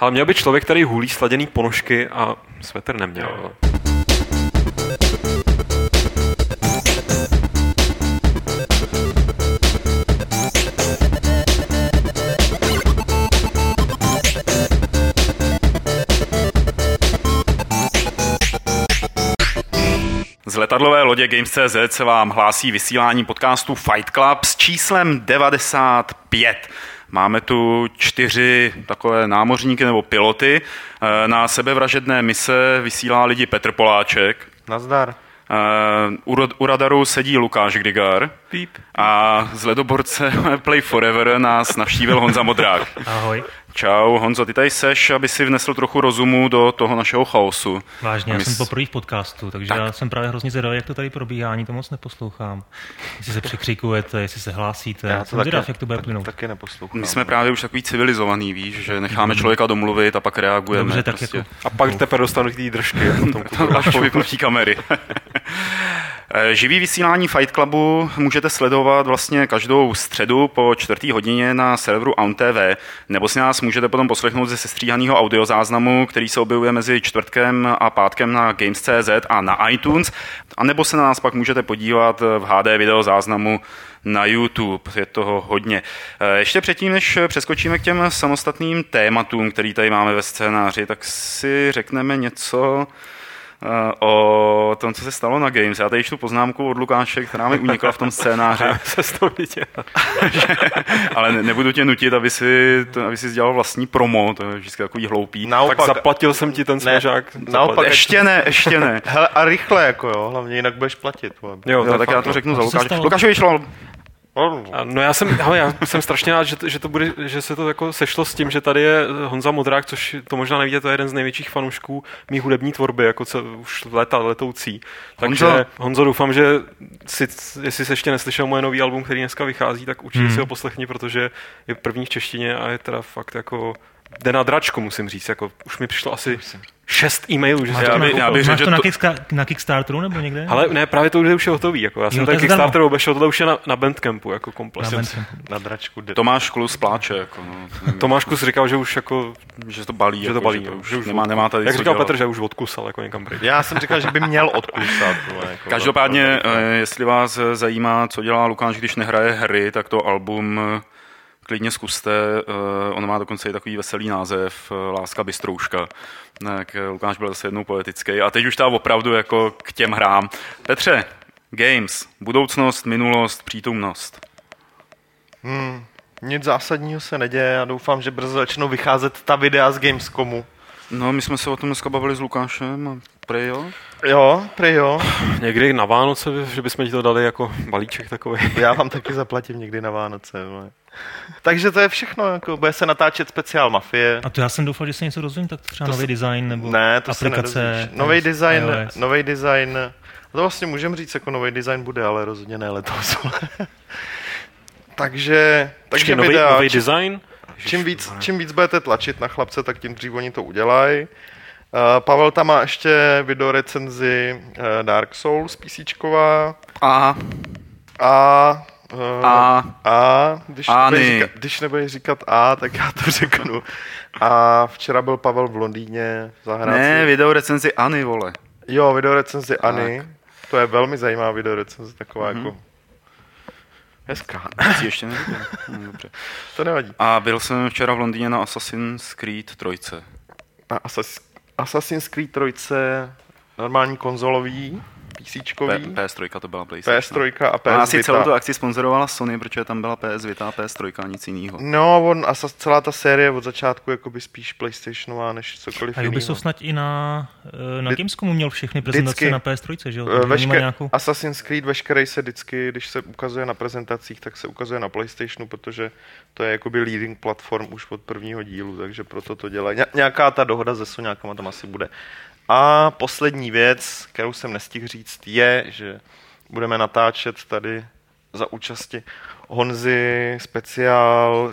Ale měl by člověk, který hulí sladěný ponožky a svetr neměl. Z letadlové lodě Games.cz se vám hlásí vysílání podcastu Fight Club s číslem 95. Máme tu čtyři takové námořníky nebo piloty. Eh, Na sebevražedné mise vysílá lidi Petr Poláček. Nazdar. Eh, U, ro- u radaru sedí Lukáš Grigar. Píp. A z ledoborce Play Forever nás navštívil Honza Modrák. Ahoj. Čau, Honzo, ty tady seš, aby si vnesl trochu rozumu do toho našeho chaosu. Vážně, já jsem s- poprvé v podcastu, takže Tak. já jsem právě hrozně zvědavý, jak to tady probíhá, ani to moc neposlouchám. Jestli se překřikujete, jestli se hlásíte, já jsem zvědav, jak to bude plynout. taky neposlouchám. My jsme právě už takový civilizovaný, víš, že necháme člověka domluvit a pak reagujeme. Dobře, tak prostě. jako A pak teprve dostanu ty držky. a Potom Až po vypnutí kamery. Eh, Živý vysílání Fight Clubu můžete sledovat vlastně každou středu po čtvrtý hodině na serveru AUNTV, nebo si nás můžete potom poslechnout ze sestříhaného audiozáznamu, který se objevuje mezi čtvrtkem a pátkem na Games.cz a na iTunes, a nebo se na nás pak můžete podívat v HD videozáznamu na YouTube. Je toho hodně. Eh, Ještě předtím, než přeskočíme k těm samostatným tématům, který tady máme ve scénáři, tak si řekneme něco o tom, co se stalo na Games. Já tady čtu poznámku od Lukáše, která mi unikla v tom scénáři, se z toho vidět. ale ne- nebudu tě nutit, aby si, to, aby si dělal vlastní promo, to je vždycky takový hloupý. Naopak, Tak zaplatil jsem ti ten smažák. naopak. Ještě ne, ještě ne. Hele, a rychle jako jo, hlavně jinak budeš platit. Jo, to Jo, tak fakt, já to řeknu za Lukáše. stalo? Lukáše vyšlo, A No já jsem, hele, já jsem strašně rád, že, to- že, to bude, že se to jako sešlo s tím, že tady je Honza Modrák, což to možná nevíte, to je jeden z největších fanoušků mý hudební tvorby, jako co, už léta letoucí. Takže Honzo. Honzo, Honzo doufám, že si, jestli jsi ještě neslyšel moje nový album, který dneska vychází, tak určitě Hmm. si ho poslechni, protože je první v češtině a je teda fakt jako jde na dračku, musím říct. Jako, už mi přišlo asi šest e-mailů, že Máš Já to, by- na, já bych řekl, to na, že to- Kickstar- na Kickstarteru nebo někde? ale ne, právě to už je hotový. Jako. Já jsem Jo, ten to je zadarmo. Kickstarter obešel, tohle už je na, na Bandcampu, jako komplet. Na Bandcampu. Na dračku jde. Tomáš Klus pláče, jako, no. Tomáš Kus říkal, že už jako že to balí, že to jako, balí, že to no, už, že už nemá, nemá tady Jak říkal dělat. Petr, že už odkusal jako někam pryč. Já jsem říkal, že by měl odkusat. Jako, Každopádně, eh, jestli vás zajímá, co dělá Lukáš, když nehraje hry, tak to album eh, klidně zkuste. Eh, On má dokonce i takový veselý název, eh, Láska bystrouška. Tak Lukáš byl zase jednou poetický. A teď už ta opravdu jako k těm hrám. Petře, Games, budoucnost, minulost, přítomnost. Hmm, nic zásadního se neděje. Já doufám, že brzo začnou vycházet ta videa z Gamescomu. No, my jsme se o tom dneska bavili s Lukášem a prej jo. Jo, prý jo. Někdy na Vánoce, že bychom ti to dali jako balíček takový. Já vám taky zaplatím někdy na Vánoce. Vole. Takže to je všechno. Jako, bude se natáčet speciál Mafie. A to já jsem doufal, že se něco dozvím, tak třeba To nový se- design nebo Ne, to aplikace. Nový design, nový design, to vlastně můžeme říct, jako nový design bude, ale rozhodně ne letos. takže, takže Počkej, nový, videa, nový čím, design? čím, víc, čím víc budete tlačit na chlapce, tak tím dřív oni to udělají. Uh, Pavel tam má ještě video recenzi uh, Dark Souls písíčková A, a a, a když, Ani. nebudeš říkat, když nebudeš říkat A, tak já to řeknu. A včera byl Pavel v Londýně zahrát ne, video recenzi Ani, vole. Jo, videorecenzi Ani. To je velmi zajímavá videorecenze, taková Mhm. jako hezká. Si ještě neviděl. Hm, Dobře. To nevadí. A byl jsem včera v Londýně na Assassin's Creed 3. Na Assas- Assassin's Creed 3 normální konzolový, P- PCčkový, PS3 to byla PlayStation. PS3 a PS No, asi Vita. celou tu akci sponzorovala Sony, protože tam byla PS Vita a PS3 a nic jiného. No, on, a celá ta série od začátku jakoby spíš PlayStationová než cokoliv A. Ubisoft snad i na, eh, na Gamescomu měl všechny prezentace vždycky. na PS3, že jo? Eh, Vešker, nějakou... Assassin's Creed veškerý se vždycky, když se ukazuje na prezentacích, tak se ukazuje na PlayStationu, protože to je jakoby leading platform už od prvního dílu, takže proto to dělají. Ně- Nějaká ta dohoda se Soňákama tam asi bude. A poslední věc, kterou jsem nestihl říct, je, že budeme natáčet tady za účasti Honzy speciál,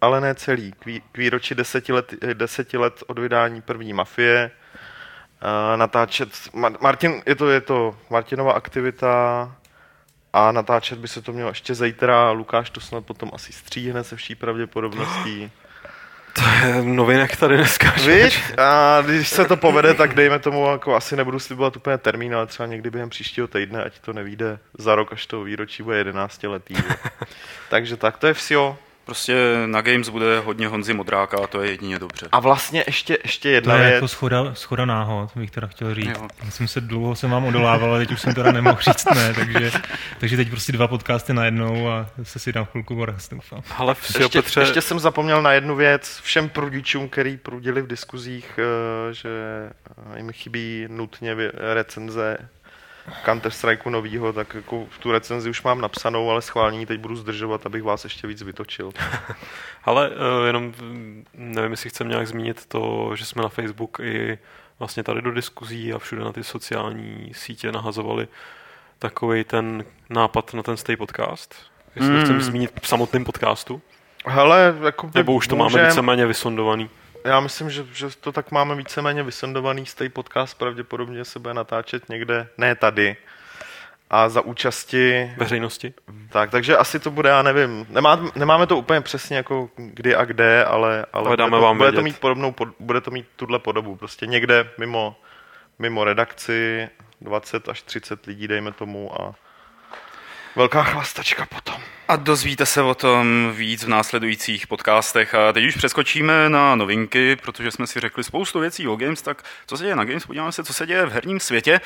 ale ne celý, k, vý, k výročí deseti let, deseti let od vydání první Mafie. Natáčet, Mar- Martin, je to, je to Martinova aktivita a natáčet by se to mělo ještě zítra. Lukáš to snad potom asi stříhne se vší pravděpodobností. To je novinek tady dneska. Víš? A když se to povede, tak dejme tomu, jako asi nebudu slibovat úplně termín, ale třeba někdy během příštího týdne, ať to nevíde za rok, až to výročí bude 11 letý. Takže tak, to je vsio. Prostě na Games bude hodně Honzy Modráka a to je jedině dobře. A vlastně ještě, ještě jedna to je věc. jako schoda, schoda náhod, bych teda chtěl říct. Jo. Já jsem se dlouho jsem vám odolával, ale teď už jsem teda nemohl říct ne, takže, takže teď prostě dva podcasty najednou a se si dám chvilku doufám. Ale ještě, Petře... ještě, jsem zapomněl na jednu věc. Všem prudičům, který prudili v diskuzích, eh, že jim chybí nutně recenze Counter-Strike novýho, tak jako v tu recenzi už mám napsanou, ale schválně teď budu zdržovat, abych vás ještě víc vytočil. ale uh, jenom nevím, jestli chcem nějak zmínit to, že jsme na Facebook i vlastně tady do diskuzí a všude na ty sociální sítě nahazovali takový ten nápad na ten Stay podcast. Jestli mm. chcem zmínit v samotném podcastu. Hele, jako Nebo už to můžem... máme víceméně vysondovaný já myslím, že, že to tak máme víceméně vysendovaný z té podcast, pravděpodobně se bude natáčet někde, ne tady, a za účasti... Veřejnosti. Tak, takže asi to bude, já nevím, nemá, nemáme to úplně přesně jako kdy a kde, ale, ale, ale bude, to, vám bude to mít podobnou, bude to mít tuhle podobu, prostě někde mimo, mimo redakci, 20 až 30 lidí, dejme tomu, a velká chlastačka potom. A dozvíte se o tom víc v následujících podcastech. A teď už přeskočíme na novinky, protože jsme si řekli spoustu věcí o Games, tak co se děje na Games, podíváme se, co se děje v herním světě.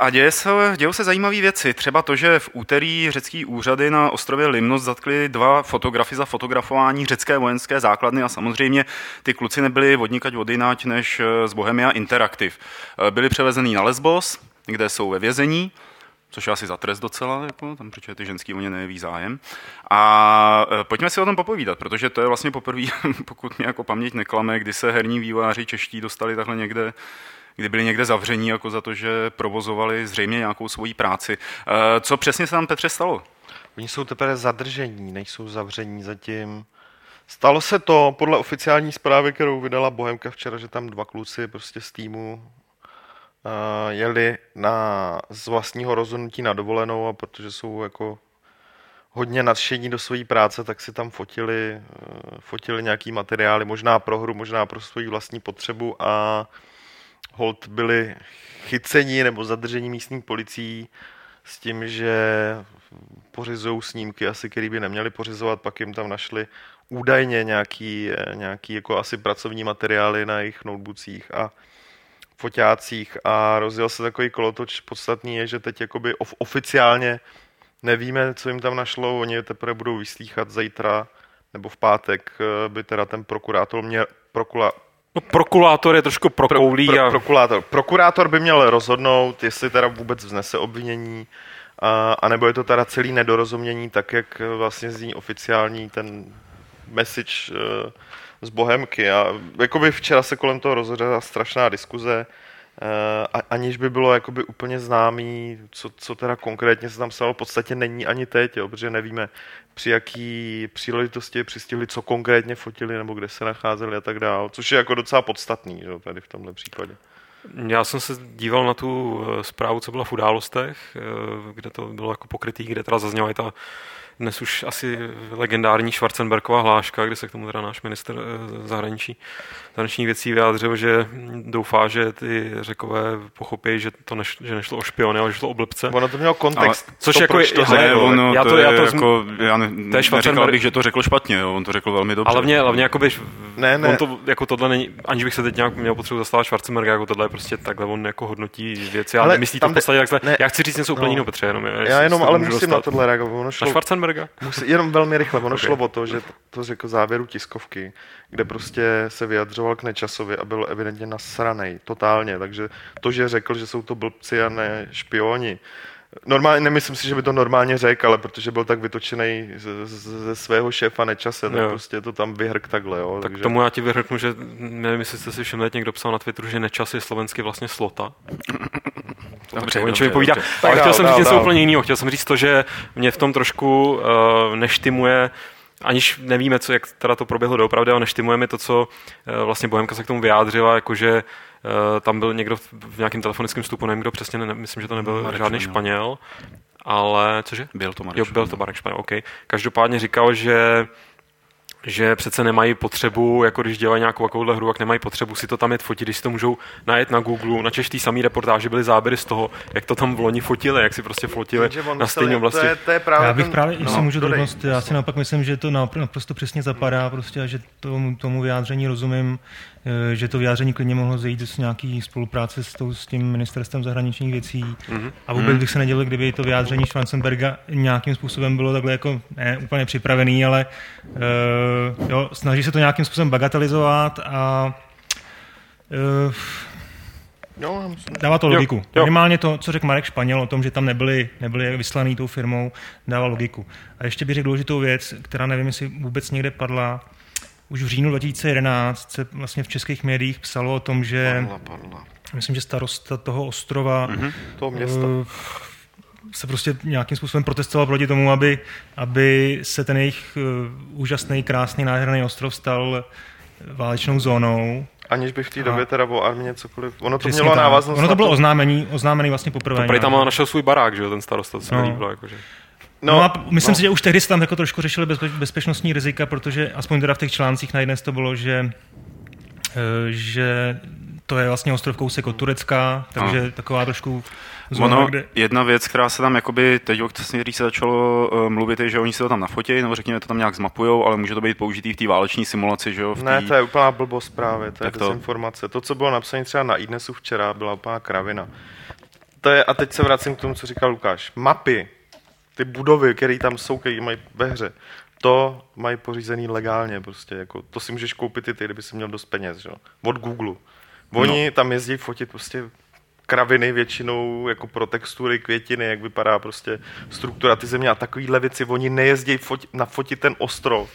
A děje se, dějou se zajímavé věci. Třeba to, že v úterý řecký úřady na ostrově Limnos zatkli dva fotografy za fotografování řecké vojenské základny a samozřejmě ty kluci nebyli vodníkať vodinať než z Bohemia Interactive. Byli převezený na Lesbos, kde jsou ve vězení což je asi za trest docela, jako, tam, protože ty ženský o ně neví zájem. A e, pojďme si o tom popovídat, protože to je vlastně poprvé, pokud mě jako paměť neklame, kdy se herní vývojáři čeští dostali takhle někde kdy byli někde zavření jako za to, že provozovali zřejmě nějakou svoji práci. E, co přesně se tam Petře stalo? Oni jsou teprve zadržení, nejsou zavření zatím. Stalo se to podle oficiální zprávy, kterou vydala Bohemka včera, že tam dva kluci prostě z týmu jeli na, z vlastního rozhodnutí na dovolenou a protože jsou jako hodně nadšení do své práce, tak si tam fotili, eh, fotili nějaký materiály, možná pro hru, možná pro svoji vlastní potřebu a hold byli chyceni nebo zadržení místní policií s tím, že pořizují snímky asi, který by neměli pořizovat, pak jim tam našli údajně nějaký, eh, nějaký jako asi pracovní materiály na jejich notebookích a foťácích a rozjel se takový kolotoč. Podstatný je, že teď jakoby of, oficiálně nevíme, co jim tam našlo, oni teprve budou vyslíchat zítra nebo v pátek eh, by teda ten prokurátor měl, prokula, No, prokurátor je trošku prokoulí. Pro, pro, a... prokurátor. prokurátor by měl rozhodnout, jestli teda vůbec vznese obvinění, a, anebo je to teda celý nedorozumění, tak jak vlastně zní oficiální ten message uh, z Bohemky. A jakoby včera se kolem toho rozhodla strašná diskuze, eh, aniž by bylo jakoby úplně známý, co, co teda konkrétně se tam stalo, v podstatě není ani teď, jo, protože nevíme, při jaký příležitosti přistihli, co konkrétně fotili, nebo kde se nacházeli a tak dále, což je jako docela podstatný jo, tady v tomhle případě. Já jsem se díval na tu eh, zprávu, co byla v událostech, eh, kde to bylo jako pokrytý, kde teda zazněla i ta dnes už asi legendární Schwarzenbergová hláška, kde se k tomu teda náš minister eh, zahraničí, zahraničních věcí vyjádřil, že doufá, že ty řekové pochopí, že to neš, že nešlo o špiony, ale že šlo o blbce. Ono to mělo kontext. Ale, což to jako, to hele, ono, já to, to já to jako, já ne, to je neříkal bych, že to řekl špatně, jo, on to řekl velmi dobře. Ale hlavně, hlavně jakoby, ne, ne. On to, jako tohle není, aniž bych se teď nějak měl potřebu zastávat Schwarzenberga, jako tohle je prostě takhle, on jako hodnotí věci, ale myslí to v podstatě takhle. Ne, já chci říct něco úplně no. jiného, Petře, jenom. Já jenom, ale musím na tohle reagovat. Na Schwarzenberga? Jenom velmi rychle. Ono okay. šlo o to, že to řekl závěru tiskovky, kde prostě se vyjadřoval k Nečasovi a byl evidentně nasranej, totálně. Takže to, že řekl, že jsou to blbci a ne špioni, Normálně, nemyslím si, že by to normálně řekl, ale protože byl tak vytočený ze, ze svého šéfa nečase, tak jo. prostě to tam vyhrk takhle. Jo, tak takže... tomu já ti vyhrknu, že nevím, jestli jste si všimli, někdo psal na Twitteru, že nečas je slovensky vlastně slota. Dobře, dobře, mi povídá. Dobře. Ale chtěl jsem říct něco úplně jiného. Chtěl jsem říct to, že mě v tom trošku uh, neštimuje aniž nevíme, co, jak teda to proběhlo doopravdy, ale neštimujeme to, co uh, vlastně Bohemka se k tomu vyjádřila, jakože uh, tam byl někdo v nějakém telefonickém vstupu, nevím kdo přesně, ne, myslím, že to nebyl Marek žádný Španěl. Španěl, ale cože? Byl to Marek Jo, byl to Marek Španěl, OK. Každopádně říkal, že že přece nemají potřebu, jako když dělají nějakou takovouhle hru, jak nemají potřebu si to tam jet fotit, když si to můžou najet na Google, na češtý samý reportáži byly záběry z toho, jak to tam v loni fotili, jak si prostě fotili na stejné oblasti. To je, to je právě Já bych ten, právě, no, jestli můžu drobnost, já si naopak myslím, že to napr- naprosto přesně zapadá, prostě, a že tomu, tomu vyjádření rozumím, že to vyjádření klidně mohlo zejít z nějaký spolupráce s, tou, s tím ministerstvem zahraničních věcí. Mhm. A vůbec bych se nedělil, kdyby to vyjádření Schwarzenberga nějakým způsobem bylo takhle jako ne úplně připravený, ale uh, jo, snaží se to nějakým způsobem bagatelizovat a uh, Jo, Dává to Jo, logiku. jo. Minimálně to, co řekl Marek Španěl o tom, že tam nebyli, nebyli vyslaný tou firmou, dává logiku. A ještě bych řekl důležitou věc, která nevím, jestli vůbec někde padla. Už v říjnu 2011 se vlastně v českých médiích psalo o tom, že padla, padla. myslím, že starosta toho ostrova Mhm. mm-hmm. Toho města. se prostě nějakým způsobem protestoval proti tomu, aby, aby se ten jejich uh, úžasný, krásný, nádherný ostrov stal válečnou zónou. Aniž by v té době teda o armě cokoliv. Ono to mělo návaznost Ono to bylo oznámení, oznámený vlastně poprvé. To tam našel svůj barák, že jo, ten starosta, co No. líbilo, jakože. No, no a myslím no. si, že už tehdy se tam jako trošku řešili bezpe- bezpečnostní rizika, protože aspoň teda v těch článcích na jedné to bylo, že, eh, že to je vlastně ostrov kousek od Turecka, takže taková trošku zóna, Ono, kde... jedna věc, která se tam jakoby teď, o které se začalo uh, mluvit, je, že oni si to tam nafotí, nebo řekněme to tam nějak zmapujou, ale může to být použitý v té váleční simulaci, že jo? V Ne, tý... to je úplná blbost právě, to je Tak to- dezinformace. To, co bylo napsané třeba na iDnesu včera, byla úplná kravina. To je, a teď se vracím k tomu, co říkal Lukáš. Mapy, ty budovy, které tam jsou, které mají ve hře, to mají pořízený legálně prostě, jako, to si můžeš koupit i ty, kdyby si měl dost peněz, že? jo. Od Google. Oni no. tam jezdí fotit prostě kraviny většinou jako pro textury, květiny, jak vypadá prostě struktura ty země a takovýhle věci. Oni nejezdí foti, nafotit ten ostrov,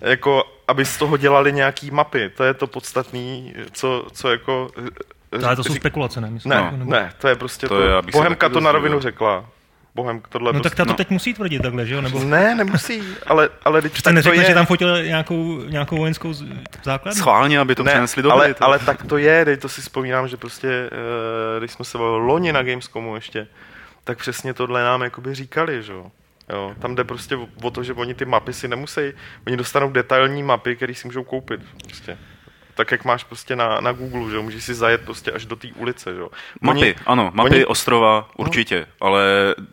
jako aby z toho dělali nějaký mapy. To je to podstatný, co, co jako... Ale to jsou spekulace, ne? Myslím, Ne, jako, nebo- ne, to je prostě To to. je, abych se Bohemka to na rovinu řekla. Bohem tohle No prostě... tak ta to no. teď musí tvrdit takhle, že jo? Nebo Ne, nemusí, ale, ale teď tak to je. že tam fotil nějakou, nějakou vojenskou z- základnu? Schválně, aby to ne, přenesli do ale, hry, to- ale tak to je, teď to si vzpomínám, že prostě, eh, když jsme se bavili loni na Gamescomu ještě, tak přesně tohle nám jakoby říkali, že jo. Jo, tam jde prostě o- o to, že oni ty mapy si nemusí, oni dostanou detailní mapy, které si můžou koupit. Prostě. Tak jak máš prostě na, na Google, že jo, můžeš si zajet prostě až do té ulice, že jo. Mapy, Oni- ano, mapy oni- ostrova určitě, ale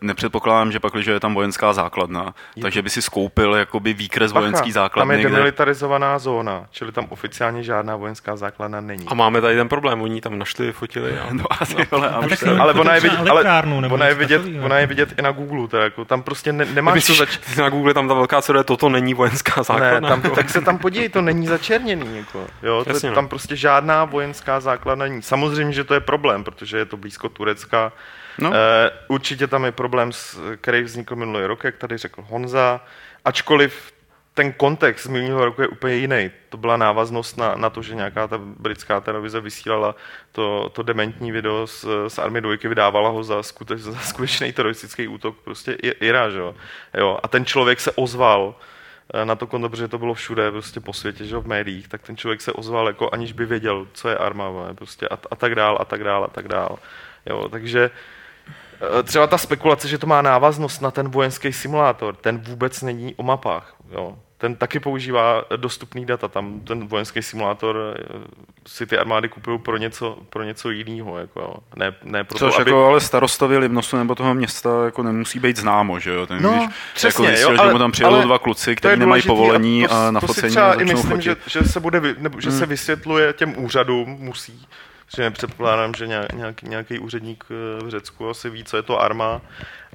nepředpokládám, že pak, když je tam vojenská základna, takže by si skoupil jakoby výkres Bacha, vojenský tam základny, je kde... demilitarizovaná zóna, čili tam oficiálně žádná vojenská základna není. A máme tady ten problém, oni tam našli, fotili a... No, asi, ale, a A už tak se- ale ona je, vidět, ale ona je, vidět, ona je vidět i na Google, teda, jako, tam prostě ne, nemáš co Myslíš, zač... na Google tam ta velká co toto není vojenská Ne, základna. tam, tak se tam podívej, to není začerněný. Jako, jo, to, Jasně, no. tam prostě žádná vojenská základna není. Samozřejmě, že to je problém, protože je to blízko Turecka. No. Eh, určitě tam je problém, s, který vznikl minulý rok, jak tady řekl Honza, ačkoliv ten kontext z minulého roku je úplně jiný. To byla návaznost na, na to, že nějaká ta britská televize vysílala to, to dementní video z, z Army 2, vydávala ho za, skute, za skutečný teroristický útok, prostě Ira, že jo? jo. A ten člověk se ozval na to konto, protože to bylo všude prostě po světě, že v médiích, tak ten člověk se ozval, jako aniž by věděl, co je arma, vole, prostě a, a tak dál, a tak dál, a tak dál. Jo, takže eh, třeba ta spekulace, že to má návaznost na ten vojenský simulátor, ten vůbec není o mapách. Jo. Ten taky používá dostupný data. Tam ten vojenský simulátor eh, si ty armády kupují pro něco, pro něco jiného. Jako, ne, ne pro Což to, aby... jako ale starostovi Libnosu nebo toho města jako nemusí být známo, že jo? Ten, No, když, přesně, jako zjistil, jo, že ale- mu tam přijedou dva kluci, kteří nemají důležitý povolení to, a na to si focení třeba a i myslím, že, fotit. že, se bude, vy- nebo, že se vysvětluje těm úřadům, musí, že nepředpokládám, že nějak, nějaký, nějaký úředník eh, v Řecku asi ví, co je to arma.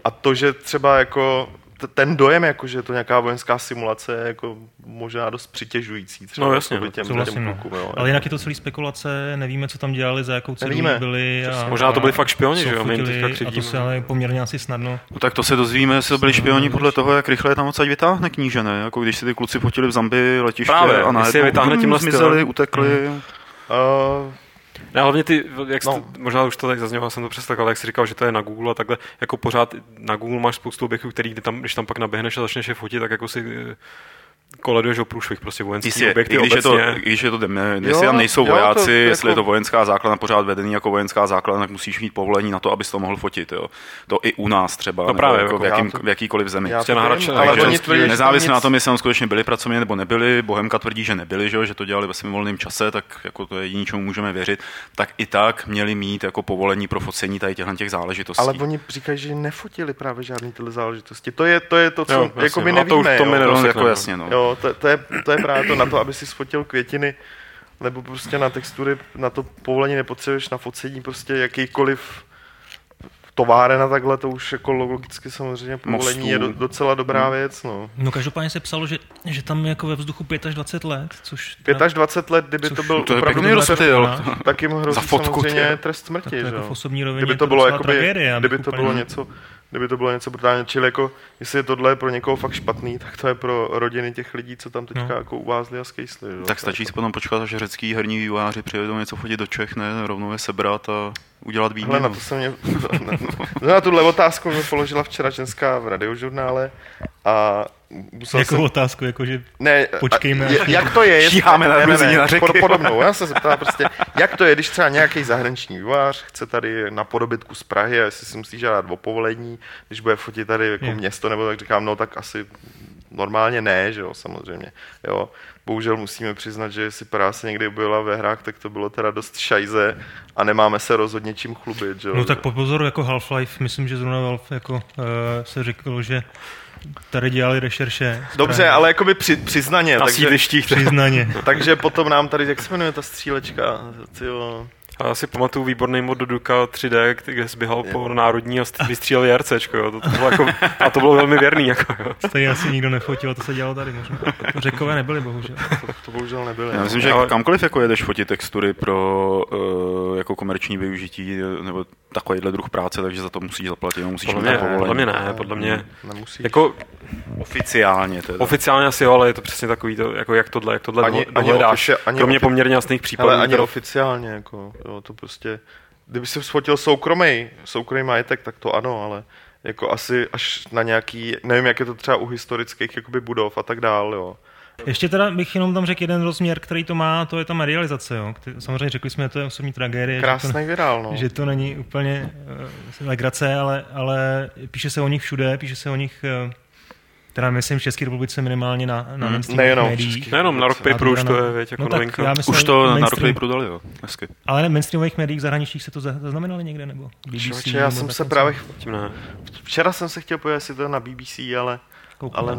A to, že třeba jako ten dojem, jako, že je to nějaká vojenská simulace, je jako možná dost přitěžující třeba No, jasně, no, těm, Souhlasím, těm no. klukům, jo. Ale jinak je to celý spekulace, nevíme, co tam dělali, za jakou cenu byli. A, Možná to byli fakt špioni, že jo, my A to se ale poměrně asi snadno. No tak to se dozvíme, jestli byli špioni podle toho, jak rychle je tam odsaď vytáhne kníže, ne? Jako když si ty kluci fotili v Zambii letiště Právě, a jestli je najednou vytáhne tímhle zmizeli, utekli. Uh, Ne, hlavně ty, jak No. no. možná už to tak zaznělo, jsem to přeslekal, jak jsi říkal, že to je na Google a takhle, jako pořád na Google máš spoustu objektů, který kdy tam, když tam pak naběhneš a začneš je fotit, tak jako si eh, koleduješ o průšvih, prostě vojenský Jistě, objekty i když je to, obecně. i když je to dem- jestli Jo, tam nejsou jo, to vojáci, jako- jestli je to vojenská základna pořád vedený jako vojenská základna, tak musíš mít povolení na to, abys to mohl fotit. Jo. To i u nás třeba, No právě, jako jako v, jakým, to- v jakýkoliv zemi. Já to ale takže tvrdí, Nezávisle nic- na tom, jestli tam skutečně byli pracovně nebo nebyli, Bohemka tvrdí, že nebyli, že, jo, že to dělali ve svém volném čase, tak jako to je jediný, čemu můžeme věřit, tak i tak měli mít jako povolení pro focení tady těchto těch záležitostí. Ale oni říkají, že nefotili právě žádný tyhle záležitosti. To je to, je to co Jo, jako my no to nevíme. to my jako jasně, no. Jo, to, to, je, to je právě to na to, aby si sfotil květiny, nebo prostě na textury, na to povolení nepotřebuješ na focení prostě jakýkoliv továren a takhle, to už jako logicky samozřejmě povolení Mostů. je do, docela dobrá věc, no. No každopádně se psalo, že, že tam jako ve vzduchu 5 až 20 let, což... 5 až 20 let, kdyby Což to byl to je opravdu pěkný rozptyl. trošku tak jim hrozí Za fotku, samozřejmě ty. trest Tak smrti, to že jako jo. v osobní rovině Kdyby je to bylo jakoby, tragédie, kdyby to bylo něco, kdyby to bylo něco brutálně, čili jako, jestli je tohle pro někoho fakt špatný, tak to je pro rodiny těch lidí, co tam teďka No. jako uvázli a skejsli. Tak stačí si potom počkat, až řecký herní vývojáři přijedou něco fotit do Čech, ne, rovnou je sebrat a udělat Hele, na výměnu. to se mě, na, na, na tuhle otázku mi položila včera ženská v radiožurnále a musel Jako jsem, otázku, jako že ne, počkejme, je- jak to je, jestli- Šíháme na ne, ne, na řeky. pod- podobnou, já jsem se ptala prostě, jak to je, když třeba nějaký zahraniční vývář chce tady na podobitku z Prahy a jestli si musí žádat o povolení, když bude fotit tady jako Je. město, nebo tak říkám, no tak asi normálně ne, že jo, samozřejmě, jo. Bohužel musíme přiznat, že jestli se někdy byla ve hrách, tak to bylo teda dost šajze a nemáme se rozhodně čím chlubit, že jo. No tak po pozoru jako Half-Life, myslím, že zrovna Valve jako uh, se řeklo, že tady dělali rešerše. Dobře, ale jakoby při, přiznaně, Na takže, sídlištích. Přiznaně. takže potom nám tady, jak se jmenuje ta střílečka, tyjo, A já si pamatuju výborný mod do Duka 3D, kde zběhal po národní a st- vystřílel JRCčko, jo. To, to bylo jako, a to bylo velmi věrný, jako, jo. Stejně asi nikdo nefotil, to se dělalo tady možná. Řekové nebyli, bohužel. to, to bohužel nebyly. Já no. myslím, že Ale- kamkoliv jako jedeš fotit textury pro uh, jako komerční využití nebo takovýhle druh práce, takže za to musíš zaplatit, no, musíš Podle mít mě, povolení. podle mě ne, podle mě, Nemusíš. jako Oficiálně teda. oficiálně asi jo, ale je to přesně takový to, jako jak tohle, jak tohle Ani- ani, ofici- ani Kromě ofi- poměrně jasných případů. Ale ani které- oficiálně, jako, jo, to prostě, kdyby si sfotil soukromý, soukromý majetek, tak to ano, ale jako asi až na nějaký, nevím, jak je to třeba u historických jakoby budov a tak dál, jo. Ještě teda bych jenom tam řekl jeden rozměr, který to má, to je ta medializace. Jo. Samozřejmě řekli jsme, že to je osobní tragédie. že to- Krásný virál, no. že to není úplně uh, legrace, ale, ale píše se o nich všude, píše se o nich, uh, teda myslím v České republice minimálně na, na Hmm. Nejenom českých. Nejenom na Rock A Paper už to na- je, věď, jako no tak novinka. já myslím, Už to na mainstream- Rockplay prodali, jo. Hezky. Ale na mainstreamových médiích v zahraničích se to za- zaznamenali někde, nebo BBC? Člověče, já nebo jsem se právě, Tím ne. včera jsem se chtěl podívat, jestli to je na BBC, ale, Kouknu. ale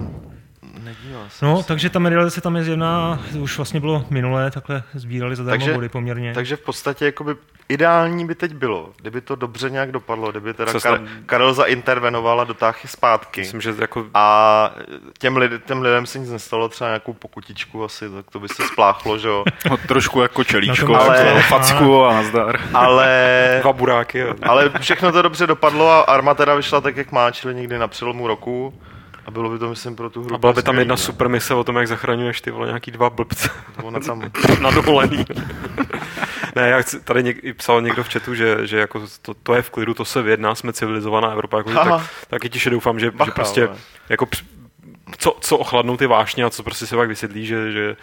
nedíval jsem No, se. takže ta medializace tam je zjevná, už vlastně bylo minulé, takhle sbírali zadarmo Takže- body poměrně. Takže v podstatě jakoby ideální by teď bylo, kdyby to dobře nějak dopadlo, kdyby teda Kar- snad- Karel zaintervenoval a dotáhl je zpátky. Myslím, že jako A těm, lid, těm lidem se nic nestalo, třeba nějakou pokutičku asi, tak to by se spláchlo, že jo. No, trošku jako čelíčko, ale- ale... facku a nazdar. Ale, dva buráky. Ale všechno to dobře dopadlo a arma teda vyšla tak, jak má, čili někdy na přelomu roku. A bylo by to, myslím, pro tu hru. A byla by tam skvělý, jedna ne? super mise o tom, jak zachraňuješ ty vole nějaký dva blbce Ona tam, na dovolený. ne, já chci, tady něk, psal někdo v chatu, že, že jako to, to, je v klidu, to se vyjedná, jsme civilizovaná Evropa, jako, Aha. tak, taky tiše doufám, že, Bacha, že prostě ale. jako co, co ochladnou ty vášně a co prostě se pak vysvětlí, že, že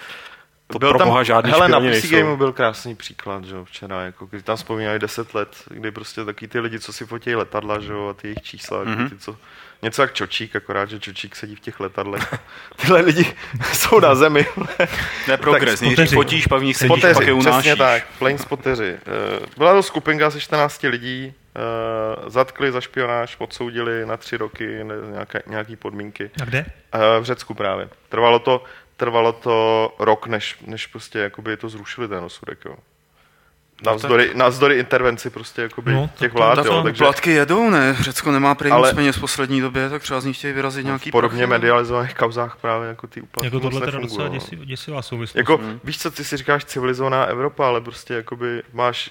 to byl pro tam, boha žádný hele, na PC nejsou. Gameu byl krásný příklad, že jo, včera, jako, když tam vzpomínali 10 let, kdy prostě taky ty lidi, co si fotí letadla, že jo, a ty jejich čísla, mm-hmm. Mhm. ty, co, něco jak Čočík, akorát, že Čočík sedí v těch letadlech. Tyhle lidi jsou na zemi. Ne progres, Tak nejdřív fotíš, pak v nich sedíš, pak Spoteři, je přesně unášíš. tak, plain spoteři. Eh, Byla to skupinka asi 14 lidí, eh, zatkli za špionáž, odsoudili na tři roky nějaké, nějaký podmínky. A kde? Eh, V Řecku právě. Trvalo to, trvalo to rok, než, než prostě jakoby to zrušili ten osudek, jo. Navzdory, navzdory intervenci prostě jakoby No, no, těch to- vlád, tak jo, to- takže Platky jedou, ne? Řecko nemá prý Ale- moc peněz v poslední době, tak třeba z nich chtějí vyrazit nějaký v podobně prachy. medializovaných kauzách právě jako ty úplatky Jako tohle teda docela no. děsivá, souvislost. Jako, Hmm. víš co, ty si říkáš civilizovaná Evropa, ale prostě jakoby máš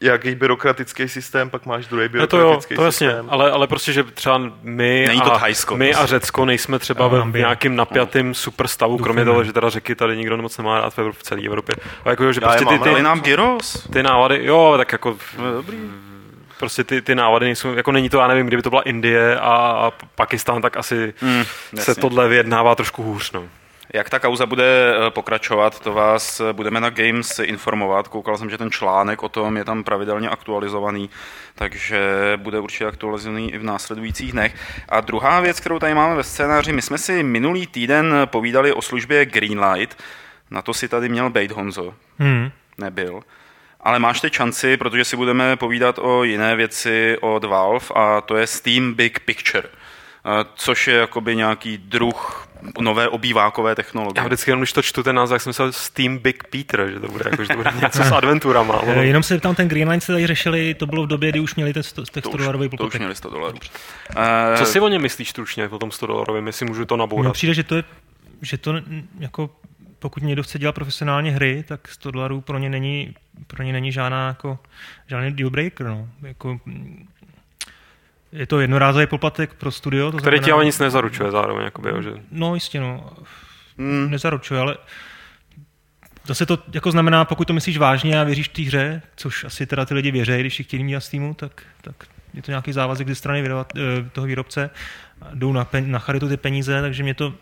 jaký byrokratický systém, pak máš druhý No to jo, byrokratický to jasně, systém. ale, ale prostě, že třeba my, Není to a, Thajsko, my a. Řecko nejsme třeba ve Gambia. nějakým napjatým super stavu, kromě Doufejme. toho, že teda řeky tady nikdo moc nemá rád v, Evropě, v celé Evropě. A jako, že Já prostě ty, ty, Dali nám gyros. ty návady, jo, tak jako No, dobrý. prostě ty, ty návady nejsou, jako není to, já nevím, kdyby to byla Indie a, a Pakistán, tak asi Hmm, se jasně. tohle vyjednává trošku hůř, no. Jak ta kauza bude eh, pokračovat, to vás eh, budeme na Games informovat. Koukal jsem, že ten článek o tom je tam pravidelně aktualizovaný, takže bude určitě aktualizovaný i v následujících dnech. A druhá věc, kterou tady máme ve scénáři, my jsme si minulý týden povídali o službě Greenlight, na to si tady měl být Honzo. Hmm. Nebyl. Ale máš teď šanci, protože si budeme povídat o jiné věci od Valve a to je Steam Big Picture což je jakoby nějaký druh nové obývákové technologie. Já vždycky jenom, když to čtu ten název, jak jsem myslel Steam Big Peter, že to bude, jako, že to bude něco s adventurama. Ale... Jenom se tam ten Greenline se tady řešili, to bylo v době, kdy už měli ten 100 dolarový To už měli 100 dolarů. Co si o něm myslíš stručně, o tom 100 dolarovém, jestli můžu to nabourat? Mně přijde, že to je, že to jako pokud někdo chce dělat profesionálně hry, tak 100 dolarů pro ně není, pro ně není žádná jako, žádný deal breaker. No. Jako, je to jednorázový poplatek pro studio. To Který znamená, ti ale nic nezaručuje zároveň. Jakoby, že... No jistě, no. Hmm. Nezaručuje, ale Zase to jako znamená, pokud to myslíš vážně a věříš té hře, což asi teda ty lidi věří, když ji chtějí mít na Steamu, tak, tak je to nějaký závazek ze strany vydavat, eh, toho výrobce. Jdou na, pen, na charitu ty peníze, takže mě to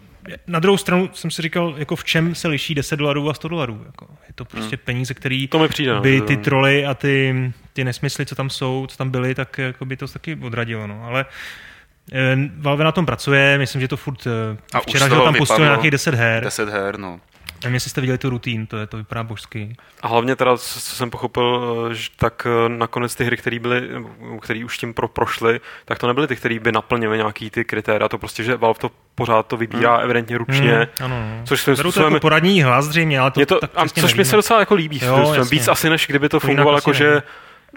na druhou stranu jsem si říkal, jako v čem se liší 10 dolarů a 100 dolarů. Jako, je to prostě hmm. peníze, které no, by ty troly a ty, ty nesmysly, co tam jsou, co tam byly, tak jako by to taky odradilo. No. Ale eh, Valve na tom pracuje, myslím, že to furt... Eh, a včera že tam pustil nějakých 10 her. 10 her, no. Nevím, jestli jste viděli tu rutín, to, je, to vypadá božsky. A hlavně teda, co jsem pochopil, že tak eh, nakonec ty hry, které byly, které už tím pro, prošly, tak to nebyly ty, které by naplnily nějaký ty kritéria, to prostě, že Valve to pořád to vybírá hmm. evidentně ručně. Hmm, ano, no. Což svým Beru to jako poradní hlas zřejmě, ale to, to tak a, Což mi se docela jako líbí, jo, víc asi, než kdyby to fungovalo jako, že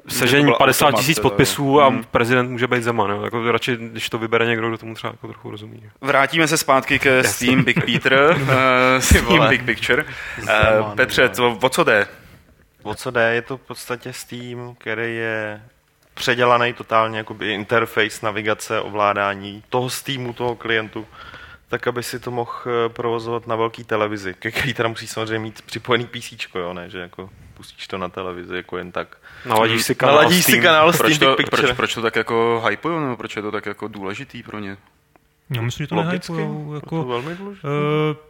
sežení 50 tisíc podpisů a hmm. prezident může být Zeman. Jo. Jako radši, když to vybere někdo, kdo tomu třeba jako trochu rozumí. Vrátíme se zpátky ke Steam Big Peter, uh, Steam Big Picture. Uh, Petře, to, o co jde? O co jde? Je to v podstatě Steam, který je předělaný totálně jakoby interface, navigace, ovládání toho Steamu, toho klientu, tak aby si to mohl eh, provozovat na velký televizi, ke který teda musí samozřejmě mít připojený PC, jo, ne, že jako pustíš to na televizi jako jen tak. Naladíš si kanál Naladíš Steam. si kanál proč to, proč, proč to tak jako hypují, nebo proč je to tak jako důležitý pro ně? Já myslím, že to nehypujou. Jako, to velmi důležité. Uh,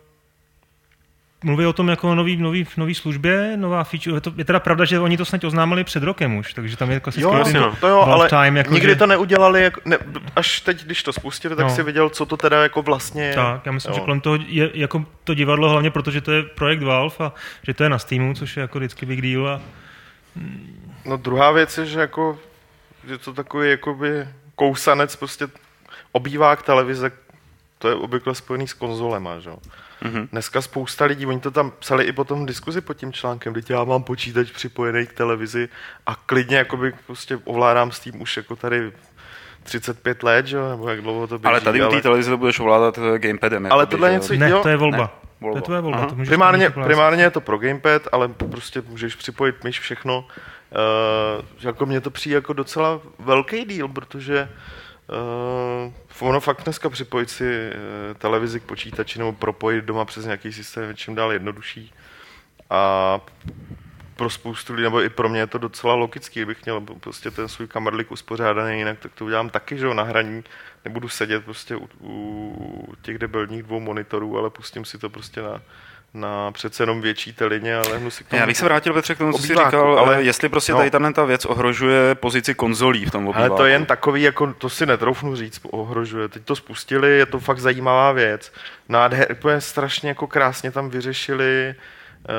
mluví o tom jako nový, nový, nový službě, nová feature. Je, to, je teda pravda, že oni to snad oznámili před rokem už, takže tam je klasický jo, to, to jo, ale time, jako nikdy že... to neudělali, jako, ne, až teď, když to spustili, tak no. si viděl, co to teda jako vlastně je. Tak, já myslím, jo. že kolem toho je jako to divadlo hlavně, protože to je projekt Valve a že to je na Steamu, což je jako vždycky big deal. A... No druhá věc je, že jako, že to takový jakoby kousanec prostě obývák televize, to je obvykle spojený s konzolema, že jo. Mm-hmm. Dneska spousta lidí, oni to tam psali i potom v diskuzi pod tím článkem, kdy já mám počítač připojený k televizi a klidně jakoby prostě ovládám s tím už jako tady 35 let, že? nebo jak dlouho to běží. Ale tady u té televize to budeš ovládat eh, gamepadem. Ale tohle je něco, ne, jo? to je volba. Ne. Volba. To je tvoje volba. To primárně, primárně je to pro gamepad, ale prostě můžeš připojit myš, všechno. Uh, jako mně to přijde jako docela velký díl, protože Uh, ono fakt dneska připojit si uh, televizi k počítači nebo propojit doma přes nějaký systém je čím dál jednodušší. A pro spoustu lidí, nebo i pro mě je to docela logický, kdybych měl prostě ten svůj kamerlik uspořádaný jinak, tak to udělám taky, že jo, na hraní. Nebudu sedět prostě u, u těch debilních dvou monitorů, ale pustím si to prostě na, na přece jenom větší telině, ale hnu si k tomu... Já bych se vrátil, Petře, k tomu, co jsi říkal, ale jestli prostě no. tady ta věc ohrožuje pozici konzolí v tom obýváku. Ale to je jen takový, jako to si netroufnu říct, ohrožuje. Teď to spustili, je to fakt zajímavá věc. Nádher, je strašně jako krásně tam vyřešili uh,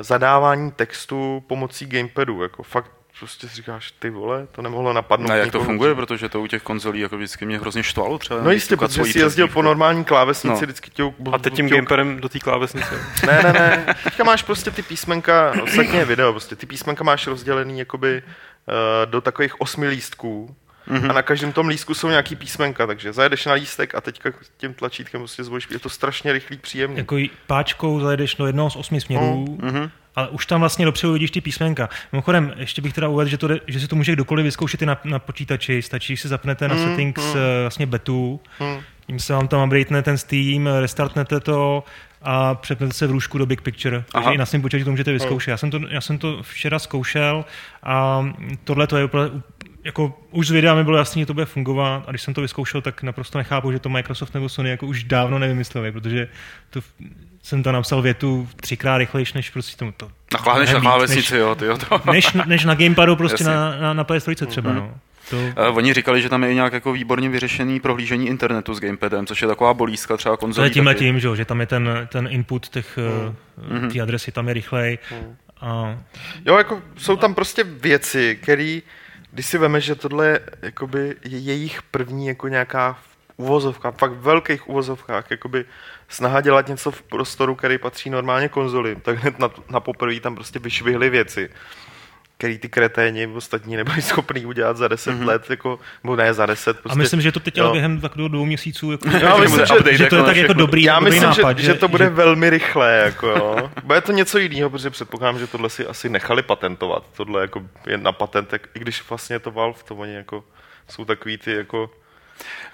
zadávání textu pomocí gamepadu. Jako fakt prostě si říkáš, ty vole, to nemohlo napadnout. A jak to funguje, protože to u těch konzolí jako vždycky mě hrozně štvalo třeba. No jistě, protože jsi jezdil po normální klávesnici, no. vždycky tě, A teď tím gamepadem do té klávesnice. ne, ne, ne, teďka máš prostě ty písmenka, ostatně je video, prostě ty písmenka máš rozdělený jakoby uh, do takových osmi lístků, Mm-hmm. A na každém tom lístku jsou nějaký písmenka, takže zajedeš na lístek a teďka tím tlačítkem prostě zvolíš. Je to strašně rychlý, příjemný. Jako páčkou zajedeš do jednoho z osmi směrů. Mm-hmm ale už tam vlastně dopředu vidíš ty písmenka. Mimochodem, ještě bych teda uvedl, že, to, že si to může kdokoliv vyzkoušet i na, na počítači, stačí, že si zapnete na mm, settings mm. vlastně betu, mm. tím se vám tam updatene ten Steam, restartnete to a přepnete se v růžku do Big Picture. Aha. Takže i na svém počítači to můžete vyzkoušet. Já jsem to, já jsem to včera zkoušel a tohle to je úplně jako už z videa mi bylo jasné, že to bude fungovat a když jsem to vyzkoušel, tak naprosto nechápu, že to Microsoft nebo Sony jako už dávno nevymysleli, protože to, jsem to napsal větu třikrát rychlejší, než prostě tomu to. Nachládneš na klávesnici, jo, ty jo. To. Než, než, na gamepadu prostě na, na, na PS3 třeba, mm-hmm. no. To... Uh, oni říkali, že tam je nějak jako výborně vyřešený prohlížení internetu s gamepadem, což je taková bolístka třeba konzolí. To je tímhle tím, že, že tam je ten, ten input těch, mm. ty adresy tam je rychlej. Mm. A... Jo, jako jsou tam prostě věci, které, když si veme, že tohle je, jakoby, je jejich první jako nějaká uvozovka, fakt velkých uvozovkách, jakoby snaha dělat něco v prostoru, který patří normálně konzoli, tak hned na, na poprvé tam prostě vyšvihly věci který ty kreténi ostatní nebyli schopní udělat za 10 mm-hmm. let, jako, nebo ne za 10. Prostě, a myslím, že to teď ale během takového dvou měsíců, jako, já myslím, že, že, to je tak jako dobrý, Já dobrý myslím, nápad, že, že, to bude že... velmi rychlé, jako jo. Bude to něco jiného, protože předpokládám, že tohle si asi nechali patentovat. Tohle jako je na patentek, i když vlastně to Valve, to oni jako jsou takový ty jako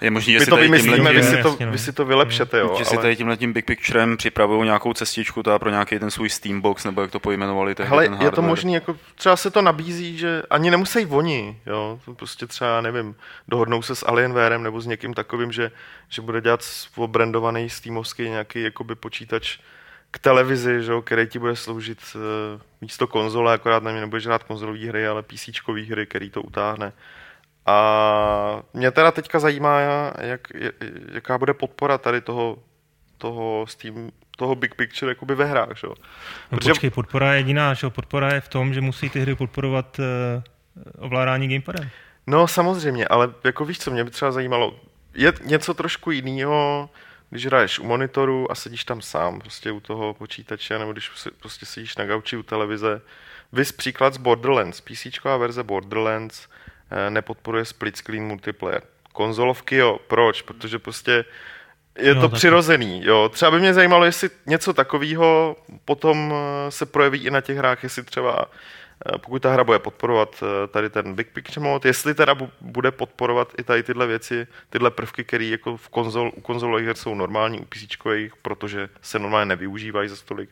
je možný, že my si to vymyslíme, vy, si to, vy si to vylepšete, jo. Že si tady tímhle tím Big Picturem připravují nějakou cestičku teda pro nějaký ten svůj Steambox, nebo jak to pojmenovali. Hele, ten je to možný, jako třeba se to nabízí, že ani nemusí oni, jo. To prostě třeba, nevím, dohodnou se s Alienwarem nebo s někým takovým, že, že bude dělat obrandovaný Steamovský nějaký jakoby počítač, k televizi, že, který ti bude sloužit uh, místo konzole, akorát na mě nebudeš hrát konzolové hry, ale PC hry, který to utáhne. A mě teda teďka zajímá, jak, jaká bude podpora tady toho, toho, Steam, toho Big Picture jakoby ve hrách. Že? No Protože... počkej, podpora je jediná, že? podpora je v tom, že musí ty hry podporovat uh, ovládání gamepadem. No samozřejmě, ale jako víš co, mě by třeba zajímalo, je něco trošku jiného, když hraješ u monitoru a sedíš tam sám, prostě u toho počítače, nebo když prostě sedíš na gauči u televize. Vys příklad z Borderlands, PC verze Borderlands, nepodporuje split screen multiplayer. Konzolovky jo, proč? Protože prostě je no, to taky. přirozený, jo. Třeba by mě zajímalo, jestli něco takového potom eh, se projeví i na těch hrách, jestli třeba eh, pokud ta hra bude podporovat tady ten Big Picture mode, jestli teda bude podporovat i tady tyhle věci, tyhle prvky, které jako v konzol, u konzolových her jsou normální, u PC protože se normálně nevyužívají za stolik,